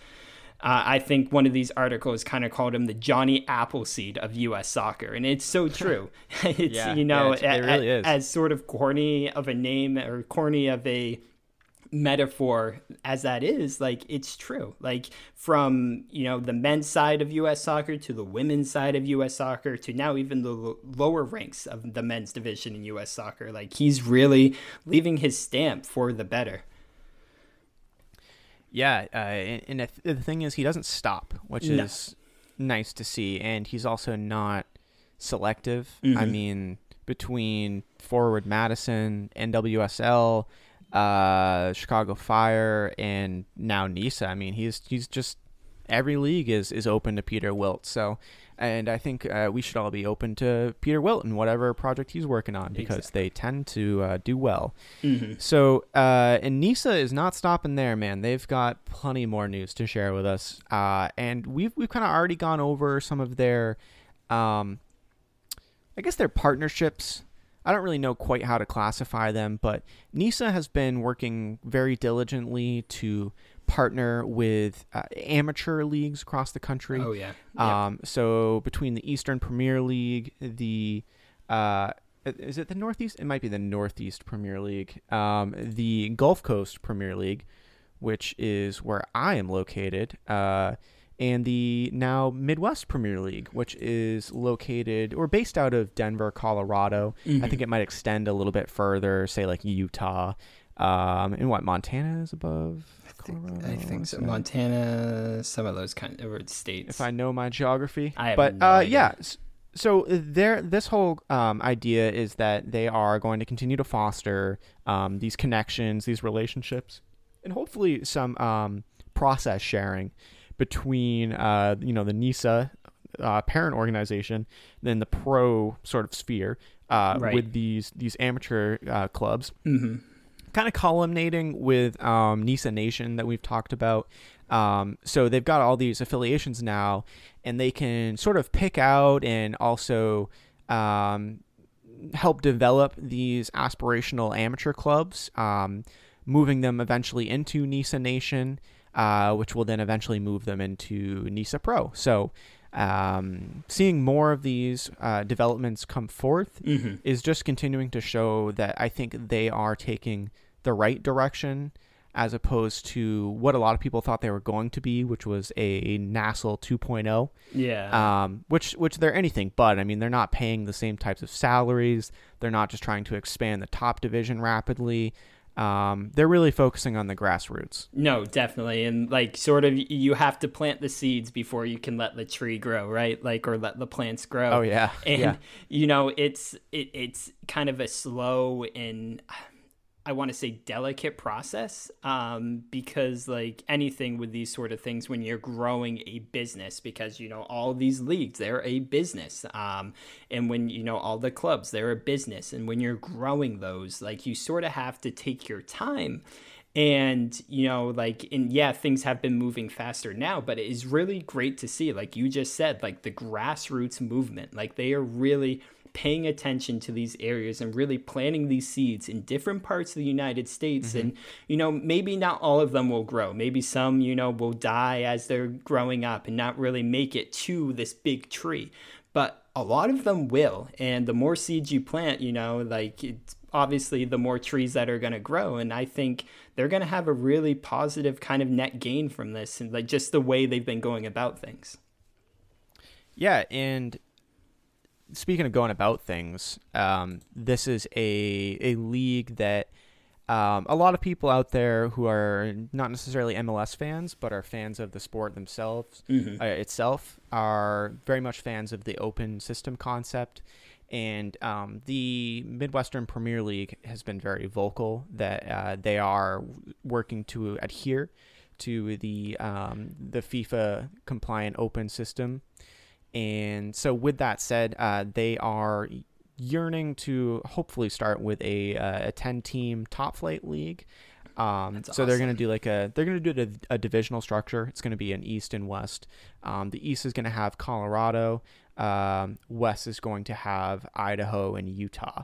uh, I think one of these articles kind of called him the Johnny Appleseed of U.S. soccer, and it's so true. it's yeah, you know, yeah, it really a, as sort of corny of a name or corny of a metaphor as that is like it's true like from you know the men's side of US soccer to the women's side of US soccer to now even the l- lower ranks of the men's division in US soccer like he's really leaving his stamp for the better yeah, uh, and, and the thing is, he doesn't stop, which no. is nice to see, and he's also not selective. Mm-hmm. I mean, between Forward Madison, NWSL, uh, Chicago Fire, and now NISA, I mean, he's he's just every league is is open to Peter Wilt. So and I think uh, we should all be open to Peter Wilton, whatever project he's working on because exactly. they tend to uh, do well. Mm-hmm. So, uh, and Nisa is not stopping there, man. They've got plenty more news to share with us, uh, and we've we've kind of already gone over some of their, um, I guess their partnerships. I don't really know quite how to classify them, but Nisa has been working very diligently to partner with uh, amateur leagues across the country. Oh yeah. Um, so between the Eastern Premier League, the uh, is it the Northeast? It might be the Northeast Premier League. Um, the Gulf Coast Premier League, which is where I am located. Uh, and the now Midwest Premier League, which is located or based out of Denver, Colorado. Mm-hmm. I think it might extend a little bit further, say like Utah, um, and what Montana is above. Colorado. I think so. Montana, some of those kind of states. If I know my geography, I have but no uh, idea. yeah. So uh, there, this whole um, idea is that they are going to continue to foster um, these connections, these relationships, and hopefully some um, process sharing between uh, you know the NISA uh, parent organization, then the pro sort of sphere uh, right. with these these amateur uh, clubs. Mm-hmm kind of culminating with um, Nisa Nation that we've talked about. Um, so they've got all these affiliations now, and they can sort of pick out and also um, help develop these aspirational amateur clubs, um, moving them eventually into Nisa Nation, uh, which will then eventually move them into Nisa Pro. So um, seeing more of these uh, developments come forth mm-hmm. is just continuing to show that I think they are taking the right direction as opposed to what a lot of people thought they were going to be, which was a NASL 2.0. Yeah. Um, which which they're anything but. I mean, they're not paying the same types of salaries. They're not just trying to expand the top division rapidly um, they're really focusing on the grassroots. No, definitely, and like sort of, you have to plant the seeds before you can let the tree grow, right? Like, or let the plants grow. Oh yeah, and yeah. you know, it's it, it's kind of a slow and I want to say delicate process um, because like anything with these sort of things when you're growing a business because you know all these leagues they're a business um, and when you know all the clubs they're a business and when you're growing those like you sort of have to take your time. And you know like and yeah things have been moving faster now but it is really great to see like you just said like the grassroots movement like they are really paying attention to these areas and really planting these seeds in different parts of the United States. Mm-hmm. And, you know, maybe not all of them will grow. Maybe some, you know, will die as they're growing up and not really make it to this big tree. But a lot of them will. And the more seeds you plant, you know, like it's obviously the more trees that are going to grow. And I think they're going to have a really positive kind of net gain from this and like just the way they've been going about things. Yeah. And speaking of going about things, um, this is a a league that um, a lot of people out there who are not necessarily MLS fans, but are fans of the sport themselves Mm-hmm. uh, itself, are very much fans of the open system concept. And um, the Midwestern Premier League has been very vocal that uh, they are working to adhere to the um, the FIFA compliant open system. And so, with that said, uh, they are yearning to hopefully start with a uh, a ten team top flight league. Um, so they're going to do like a they're going to do a, a divisional structure. It's going to be an East and West. Um, the East is going to have Colorado. Um, West is going to have Idaho and Utah.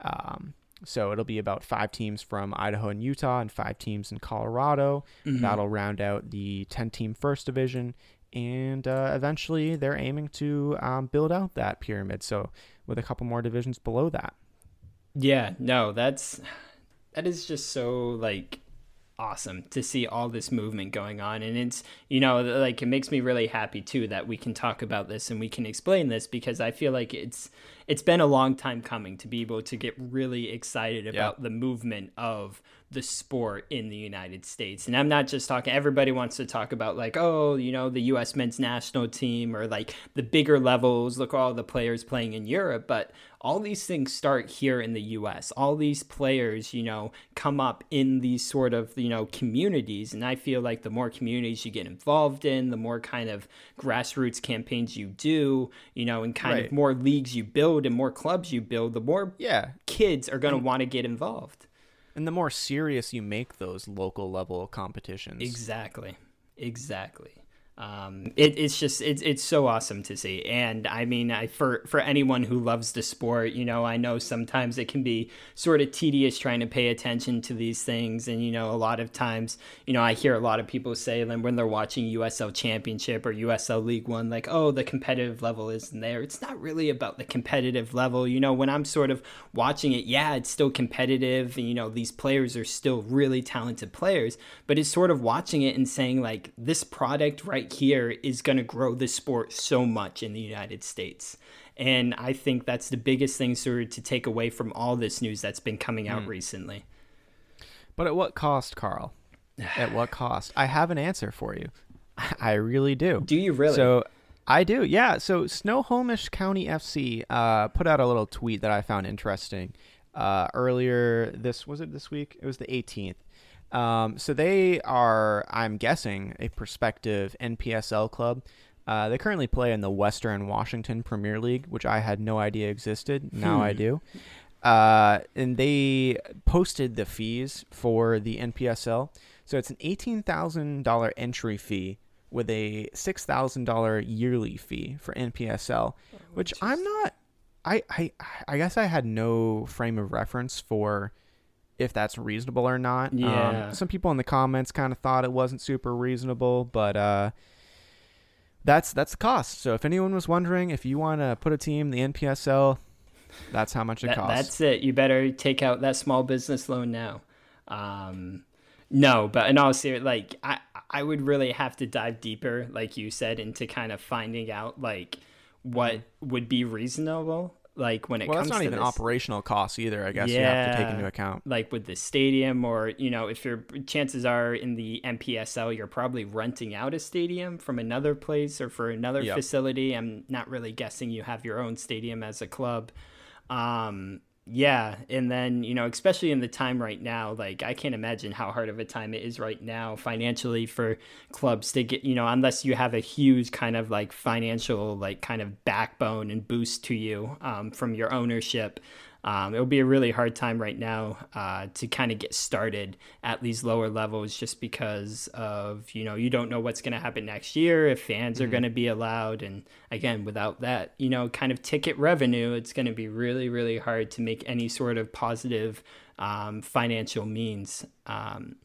Um, so it'll be about five teams from Idaho and Utah and five teams in Colorado. Mm-hmm. That'll round out the 10 team first division. And uh, eventually they're aiming to um, build out that pyramid. So with a couple more divisions below that. Yeah, no, that's that is just so like awesome to see all this movement going on and it's you know like it makes me really happy too that we can talk about this and we can explain this because I feel like it's it's been a long time coming to be able to get really excited about the movement of the sport in the United States. And I'm not just talking everybody wants to talk about like oh, you know, the US men's national team or like the bigger levels, look all the players playing in Europe, but all these things start here in the US. All these players, you know, come up in these sort of, you know, communities. And I feel like the more communities you get involved in, the more kind of grassroots campaigns you do, you know, and kind Right. of more leagues you build and more clubs you build, the more Yeah. kids are going to want to get involved. And the more serious you make those local level competitions. Exactly. Exactly. Um, it, it's just it's it's so awesome to see, and I mean, I for for anyone who loves the sport, you know, I know sometimes it can be sort of tedious trying to pay attention to these things, and you know, a lot of times, you know, I hear a lot of people say when they're watching USL Championship or USL League One, like, oh, the competitive level isn't there. It's not really about the competitive level, you know. When I'm sort of watching it, yeah, it's still competitive, and you know, these players are still really talented players, but it's sort of watching it and saying like, this product right here is going to grow the sport so much in the United States. And I think that's the biggest thing sort of to take away from all this news that's been coming out recently. But at what cost, Carl? At what cost? I have an answer for you. I really do. Do you really? So I do, yeah. So Snohomish County FC uh, put out a little tweet that I found interesting uh, earlier. This was it this week. It was the 18th. Um, so they are, I'm guessing, a prospective NPSL club. Uh, they currently play in the Western Washington Premier League, which I had no idea existed. Now I do. Uh, and they posted the fees for the NPSL. So it's an $18,000 entry fee with a $6,000 yearly fee for NPSL, which I'm not I, I I guess I had no frame of reference for if that's reasonable or not. Yeah. Um, some people in the comments kind of thought it wasn't super reasonable, but uh that's that's the cost. So if anyone was wondering if you want to put a team in the NPSL, that's how much it That- costs. that's it. You better take out that small business loan now. Um, no, but in all seriousness, like I, I would really have to dive deeper, like you said, into kind of finding out like what would be reasonable, like when it well, comes that's not to even this. operational costs either. I guess you have to take into account. like with the stadium or you know if your chances are in the NPSL you're probably renting out a stadium from another place or for another Yep. facility I'm not really guessing you have your own stadium as a club um yeah and then you know especially in the time right now like I can't imagine how hard of a time it is right now financially for clubs to get you know unless you have a huge kind of like financial like kind of backbone and boost to you um, from your ownership um, it'll be a really hard time right now uh, to kind of get started at these lower levels just because of you know you don't know what's going to happen next year if fans are going to be allowed and again without that you know kind of ticket revenue it's going to be really really hard to make any sort of positive um, financial means. Um,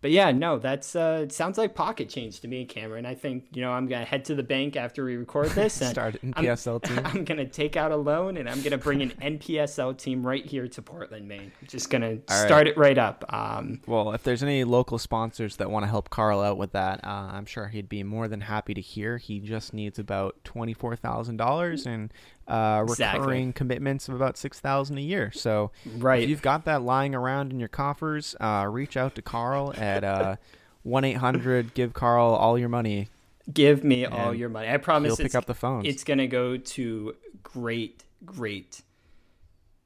but yeah, no, that's uh, it sounds like pocket change to me, Cameron. I think you know I'm gonna head to the bank after we record this and Start an I'm- NPSL team. I'm gonna take out a loan and I'm gonna bring an NPSL team right here to Portland, Maine. I'm just gonna right. start it right up. Um, Well, if there's any local sponsors that want to help Carl out with that, uh, I'm sure he'd be more than happy to hear. He just needs about twenty four thousand dollars, and uh, Exactly. recurring commitments of about six thousand a year. So Right. if you've got that lying around in your coffers, uh, reach out to Carl at uh, one eight hundred. Give Carl all your money. Give me all your money. I promise. He'll pick up the phone. It's gonna go to great, great,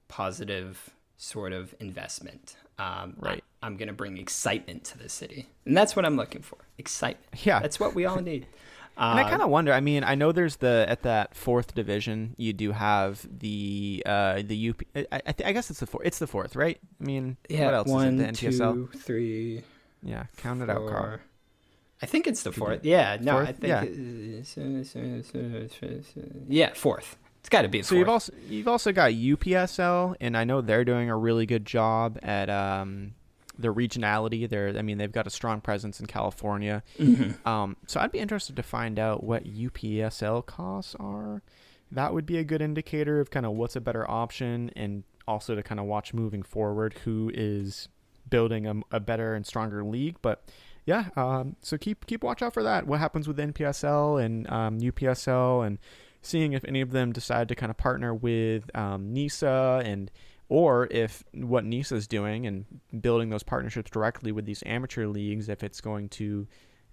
positive sort of investment. Um, Right. I, am gonna bring excitement to the city, and that's what I'm looking for. Excitement. Yeah. That's what we all need. And I Uh, kind of wonder. I mean, I know there's the at that fourth division, you do have the uh the UP. I, I, th- I guess it's the fourth. It's the fourth, right? I mean, yeah. what else one, is it? The NPSL. two, three, Yeah, count it out, Carl. four. I think it's the fourth. Yeah. No, I Fourth? think. Yeah. it- yeah, fourth. It's got to be. So fourth. you've also you've also got UPSL, and I know they're doing a really good job at um their regionality. They're I mean they've got a strong presence in California. Mhm. Um, so I'd be interested to find out what UPSL costs are. That would be a good indicator of kind of what's a better option, and also to kind of watch moving forward who is building a, a better and stronger league. But yeah, um, so keep keep watch out for that. What happens with NPSL and um, UPSL, and seeing if any of them decide to kind of partner with um, NISA and or if what NISA is doing and building those partnerships directly with these amateur leagues, if it's going to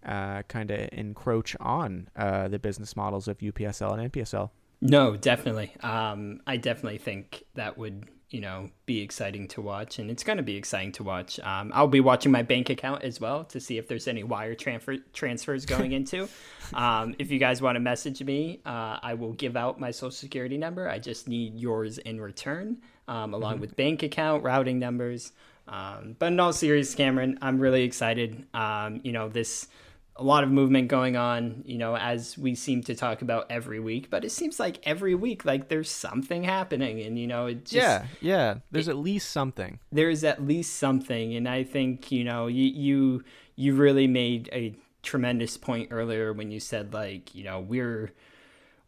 uh, kind of encroach on uh, the business models of UPSL and NPSL. No, definitely. Um, I definitely think that would, you know, be exciting to watch, and it's going to be exciting to watch. Um, I'll be watching my bank account as well to see if there's any wire transfer transfers going into. Um, if you guys want to message me, uh, I will give out my social security number. I just need yours in return, um, along with bank account routing numbers. Um, but in all seriousness, Cameron, I'm really excited. Um, you know, this a lot of movement going on, you know, as we seem to talk about every week, but it seems like every week, like there's something happening, and you know, it just yeah, yeah. There's at least something. there's at least something, and I think you know, you you you really made a tremendous point earlier when you said like, you know, we're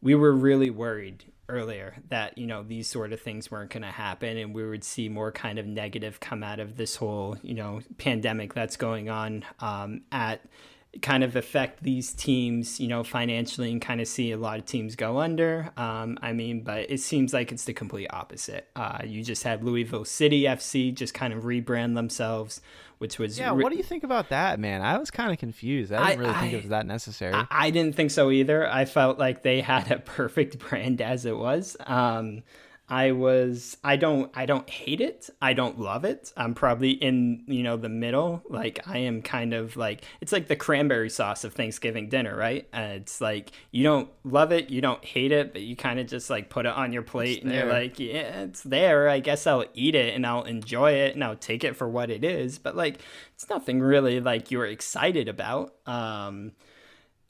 we were really worried earlier that you know these sort of things weren't going to happen and we would see more kind of negative come out of this whole you know pandemic that's going on um, at kind of affect these teams, you know, financially and kind of see a lot of teams go under. Um, I mean, but it seems like it's the complete opposite. Uh, you just had Louisville City FC just kind of rebrand themselves, which was Yeah, re- what do you think about that, man? I was kind of confused. I didn't I- really think I- it was that necessary. I, I didn't think so either. I felt like they had a perfect brand as it was. Um, I was I don't I don't hate it. I don't love it. I'm probably in, you know, the middle. Like I am kind of like it's like the cranberry sauce of Thanksgiving dinner, right? Uh, it's like you don't love it, you don't hate it, but you kind of just like put it on your plate and you're like, yeah, it's there. I guess I'll eat it and I'll enjoy it and I'll take it for what it is, but like it's nothing really like you're excited about. Um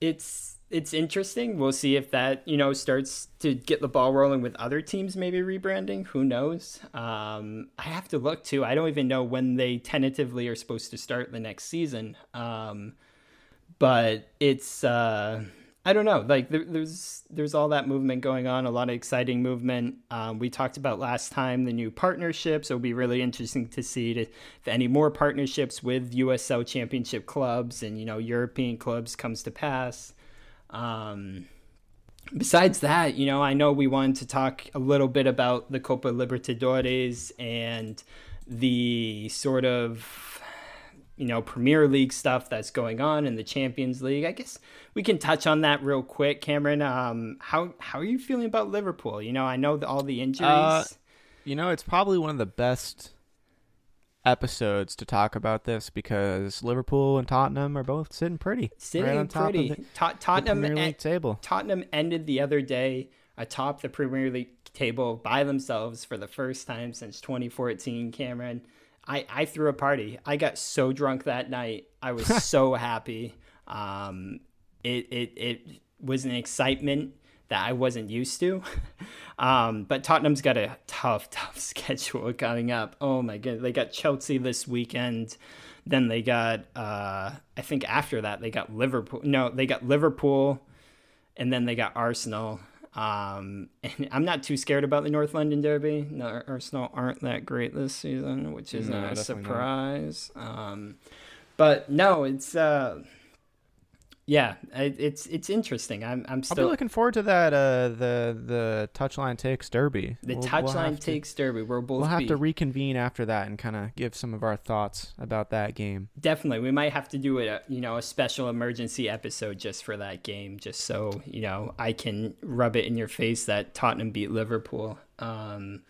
it's it's interesting. We'll see if that you know starts to get the ball rolling with other teams maybe rebranding. Who knows? Um, I have to look too. I don't even know when they tentatively are supposed to start the next season. Um, but it's uh, I don't know. Like there, there's there's all that movement going on, a lot of exciting movement. Um, we talked about last time the new partnerships. It'll be really interesting to see to, if any more partnerships with USL Championship clubs and you know European clubs comes to pass. Um, besides that, you know, I know we wanted to talk a little bit about the Copa Libertadores and the sort of you know Premier League stuff that's going on in the Champions League. I guess we can touch on that real quick, Cameron. Um, how how are you feeling about Liverpool? You know, I know the, all the injuries. Uh, You know, it's probably one of the best episodes to talk about this because Liverpool and Tottenham are both sitting pretty, Sitting right on top pretty. of the, Tot- the Tottenham Premier en- League table. Tottenham ended the other day atop the Premier League table by themselves for the first time since 2014. Cameron, I, I threw a party. I got so drunk that night. I was so happy. Um, it, it, it was an excitement that I wasn't used to. um, but Tottenham's got a tough, tough schedule coming up. Oh my god, they got Chelsea this weekend. Then they got, uh, I think after that they got Liverpool. No, they got Liverpool, and then they got Arsenal. Um, and I'm not too scared about the North London Derby. No, Arsenal aren't that great this season, which is No, not a surprise. Um, but no, it's uh, yeah, it's it's interesting. I'm I'm I'll still be looking forward to that. Uh, the the touchline takes derby. the We'll- we'll touchline to- takes derby. We'll both We'll have be to reconvene after that and kind of give some of our thoughts about that game. definitely. We might have to do a you know a special emergency episode just for that game, just so you know I can rub it in your face that Tottenham beat Liverpool. Um,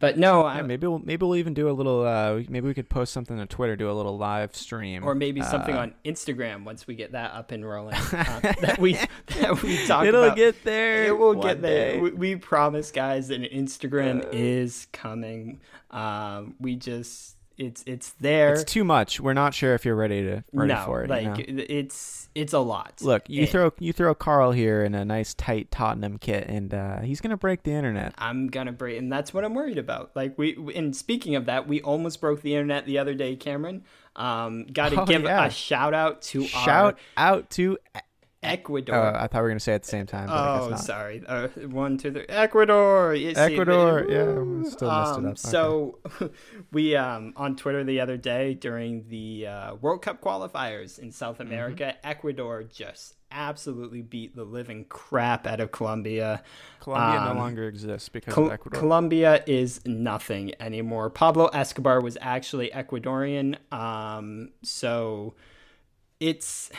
but no, Yeah, maybe we'll maybe we'll even do a little. Uh, maybe we could post something on Twitter, do a little live stream, or maybe something Uh, on Instagram once we get that up and rolling. Uh, that we that we talk It'll about. get there. It will get there. We, we promise, guys, that Instagram Uh. is coming. Um, we just it's it's there. It's too much. We're not sure if you're ready to ready no, for it. like you know? it's it's a lot. Look, you And throw you throw Carl here in a nice tight Tottenham kit, and uh, he's gonna break the internet. I'm gonna break, and that's what I'm worried about. Like we, and speaking of that, we almost broke the internet the other day, Cameron. Um, got to Oh, give yeah. a shout out to Shout out to. Ecuador. Uh, I thought we were gonna say it at the same time. Oh, sorry. Uh, one, two, three. Ecuador. You Ecuador, yeah, we still messed it Um, up. Okay. So, we um on Twitter the other day during the uh, World Cup qualifiers in South Mm-hmm. America, Ecuador just absolutely beat the living crap out of Colombia. Colombia um, no longer exists because Col- of Ecuador. Colombia is nothing anymore. Pablo Escobar was actually Ecuadorian. Um, so it's,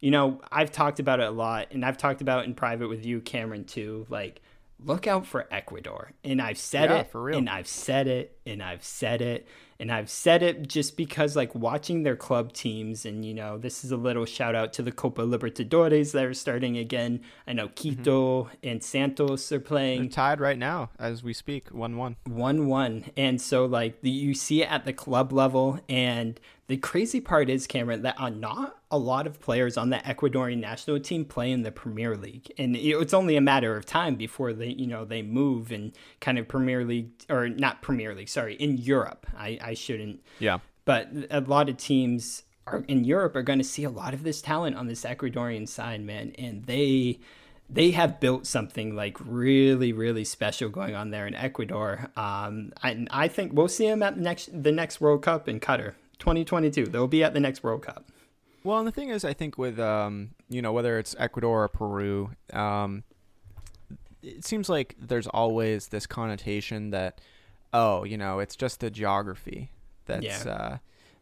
you know, I've talked about it a lot, and I've talked about it in private with you, Cameron, too. Like, look out for Ecuador. And I've said Yeah, it, for real. and I've said it, and I've said it. And I've said it just because, like, watching their club teams, and, you know, this is a little shout out to the Copa Libertadores that are starting again. I know mm-hmm. Quito and Santos are playing They're tied right now as we speak, one-one. one one and so like the, you see it at the club level and the crazy part is cameron that uh, not a lot of players on the ecuadorian national team play in the premier league. And it's only a matter of time before they you know they move and kind of premier league or not premier league sorry in europe. I, I shouldn't. Yeah. but a lot of teams are in Europe are going to see a lot of this talent on this Ecuadorian side, man, and they they have built something like really really special going on there in Ecuador. Um, and I think we'll see them at the next the next World Cup in Qatar, 2022. They'll be at the next World Cup. Well, and the thing is, I think with um, you know, whether it's Ecuador or Peru, um, it seems like there's always this connotation that, oh, you know, it's just the geography that's Yeah. uh,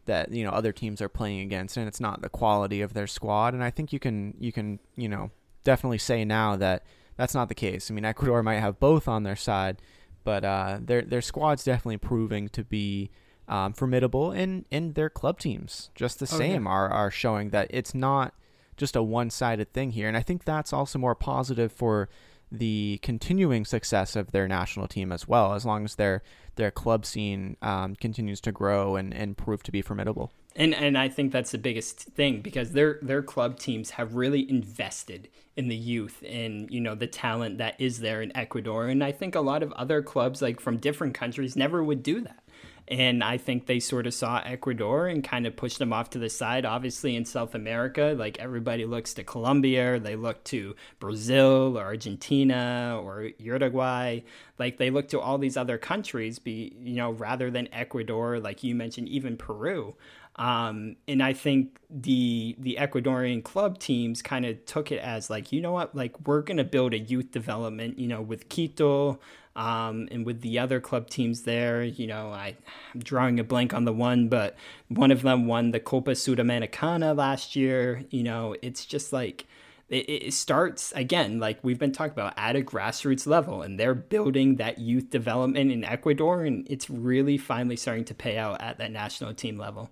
that you know other teams are playing against, and it's not the quality of their squad. And I think you can you can you know definitely say now that that's not the case. I mean, Ecuador might have both on their side, but uh, their their squad's definitely proving to be um, formidable, and and their club teams just the Oh, yeah. same are are showing that it's not just a one sided thing here, and I think that's also more positive for the continuing success of their national team as well, as long as their their club scene um, continues to grow and, and prove to be formidable. And and I think that's the biggest thing because their their club teams have really invested in the youth and you know the talent that is there in Ecuador and I think a lot of other clubs like from different countries never would do that. And I think they sort of saw Ecuador and kind of pushed them off to the side. Obviously, in South America, like everybody looks to Colombia, they look to Brazil or Argentina or Uruguay. Like they look to all these other countries, be you know, rather than Ecuador, like you mentioned, even Peru. Um, and I think the the Ecuadorian club teams kind of took it as like, you know what, like we're gonna build a youth development, you know, with Quito, um, and with the other club teams there. You know, I, I'm drawing a blank on the one, but one of them won the Copa Sudamericana last year. You know, it's just like it, it starts again, like we've been talking about, at a grassroots level, and they're building that youth development in Ecuador, and it's really finally starting to pay out at that national team level.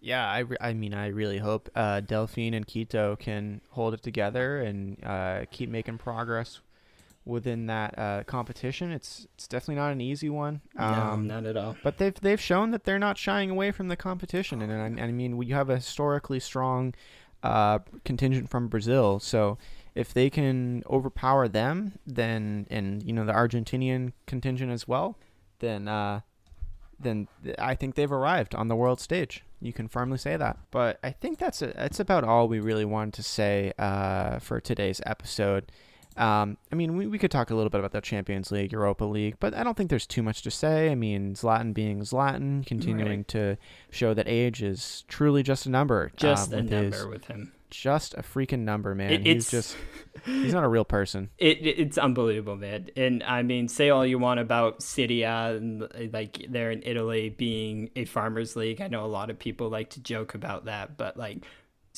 Yeah, I, I mean, I really hope uh, Delphine and Quito can hold it together and uh, keep making progress within that uh, competition. It's it's definitely not an easy one. no, Um, not at all. But they've they've shown that they're not shying away from the competition, and, and I, I mean we have a historically strong uh, contingent from Brazil. So if they can overpower them, then and you know the Argentinian contingent as well, then uh, then I think they've arrived on the world stage. You can firmly say that. But I think that's a, that's about all we really wanted to say uh, for today's episode. Um, I mean, we, we could talk a little bit about the Champions League, Europa League, but I don't think there's too much to say. I mean, Zlatan being Zlatan, continuing Right. to show that age is truly just a number. Just uh, a number his, with him. just a freaking number, man. It- he's just he's not a real person. It, it- it's unbelievable, man. And I mean, say all you want about Serie A and like they're in Italy being a farmers league. I know a lot of people like to joke about that, but like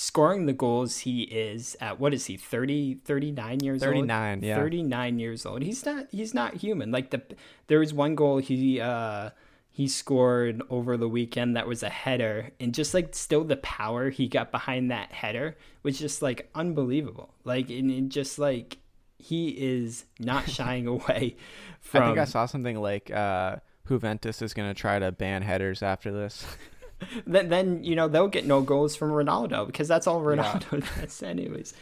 scoring the goals he is at what is he 30 39 years old 39, yeah. 39 years old he's not he's not human like the there was one goal he uh he scored over the weekend that was a header and just like still the power he got behind that header was just like unbelievable like and, and just like he is not shying away from I think I saw something like uh, Juventus is going to try to ban headers after this. then, then you know they'll get no goals from Ronaldo because that's all Ronaldo does anyways.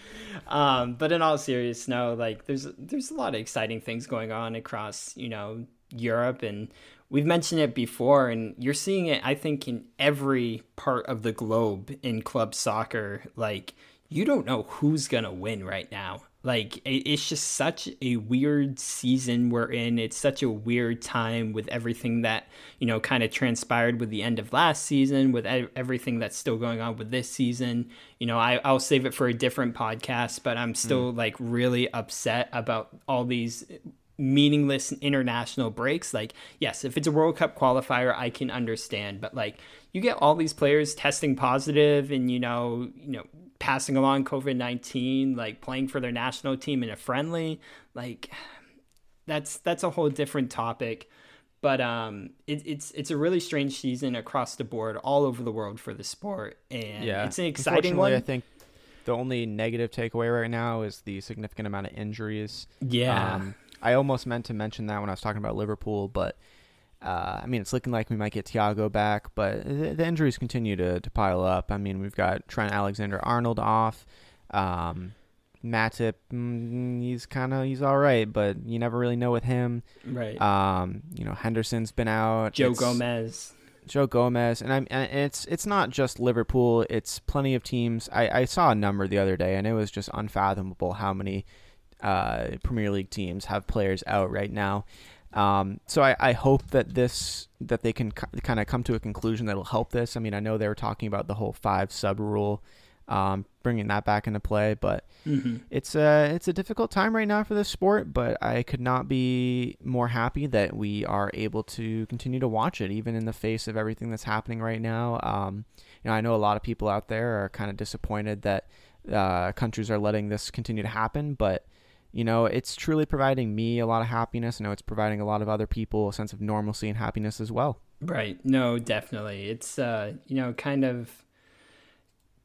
Um, but in all seriousness, no, like there's there's a lot of exciting things going on across you know Europe and we've mentioned it before and you're seeing it I think in every part of the globe in club soccer like you don't know who's gonna win right now. Like it's just such a weird season we're in. It's such a weird time with everything that you know kind of transpired with the end of last season, with everything that's still going on with this season. You know, I I'll save it for a different podcast, but I'm hmm. still like really upset about all these meaningless international breaks. Like, yes, if it's a World Cup qualifier, I can understand, but like you get all these players testing positive and you know, you know, passing along COVID-19, like playing for their national team in a friendly, like that's that's a whole different topic. But um, it, it's it's a really strange season across the board, all over the world for the sport, and yeah, it's an exciting one. I think the only negative takeaway right now is the significant amount of injuries. yeah, Um, I almost meant to mention that when I was talking about Liverpool, but uh, I mean, it's looking like we might get Thiago back, but the, the injuries continue to, to pile up. I mean, we've got Trent Alexander Arnold off. Um, Matip, mm, he's kind of he's all right, but you never really know with him. right. Um, you know, Henderson's been out. Joe It's- Gomez. Joe Gomez, and I'm and it's it's not just Liverpool. It's plenty of teams. I, I saw a number the other day, and it was just unfathomable how many uh, Premier League teams have players out right now. Um, so I, I hope that this that they can kind of come to a conclusion that'll help this. I mean, I know they were talking about the whole five sub rule, um, bringing that back into play, but Mhm. it's a it's a difficult time right now for this sport, but I could not be more happy that we are able to continue to watch it, even in the face of everything that's happening right now. Um, you know, I know a lot of people out there are kind of disappointed that uh, countries are letting this continue to happen, but you know, it's truly providing me a lot of happiness. I know it's providing a lot of other people a sense of normalcy and happiness as well. Right. No, definitely. It's uh, you know, kind of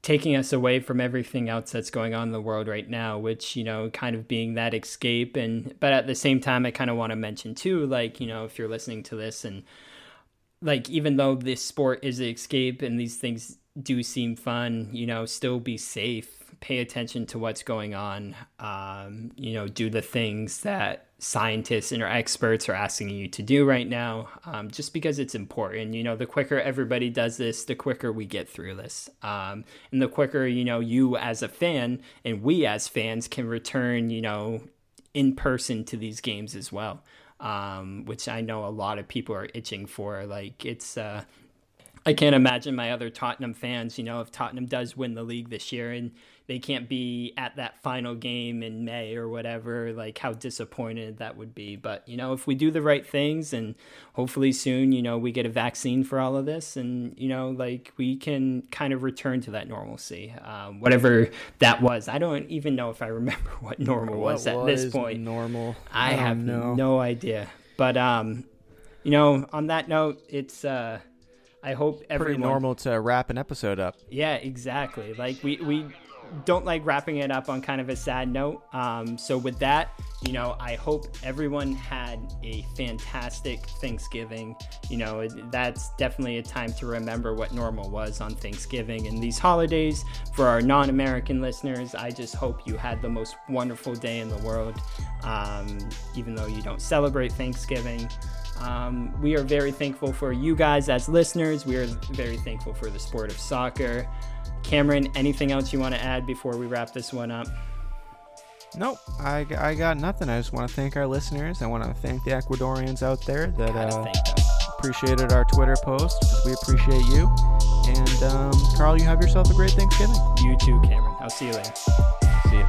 taking us away from everything else that's going on in the world right now, which, you know, kind of being that escape and but at the same time I kind of want to mention too, like, you know, if you're listening to this and like even though this sport is an escape and these things do seem fun, you know, still be safe. Pay attention to what's going on. Um, you know, do the things that scientists and our experts are asking you to do right now, um, just because it's important. You know, the quicker everybody does this, the quicker we get through this. Um, and the quicker, you know, you as a fan and we as fans can return, you know, in person to these games as well. Um, which I know a lot of people are itching for. Like it's uh, I can't imagine my other Tottenham fans, you know, if Tottenham does win the league this year and they can't be at that final game in May or whatever, like how disappointed that would be. But, you know, if we do the right things and hopefully soon, you know, we get a vaccine for all of this and, you know, like we can kind of return to that normalcy, um, whatever that was. I don't even know if I remember what normal was What at this point. normal? I, don't have know. no idea. But um, you know, on that note, it's uh, I hope everyone. Pretty normal to wrap an episode up. Yeah, exactly. Like we we don't like wrapping it up on kind of a sad note. Um, so with that, you know, I hope everyone had a fantastic Thanksgiving. You know, that's definitely a time to remember what normal was on Thanksgiving and these holidays. For our non-American listeners, I just hope you had the most wonderful day in the world. Um, even though you don't celebrate Thanksgiving. Um, we are very thankful for you guys as listeners. We are very thankful for the sport of soccer. Cameron, anything else you want to add before we wrap this one up? Nope, I, I got nothing. I just want to thank our listeners. I want to thank the Ecuadorians out there that uh, appreciated our Twitter post because we appreciate you. And um, Carl, you have yourself a great Thanksgiving. You too, Cameron. I'll see you later. See you.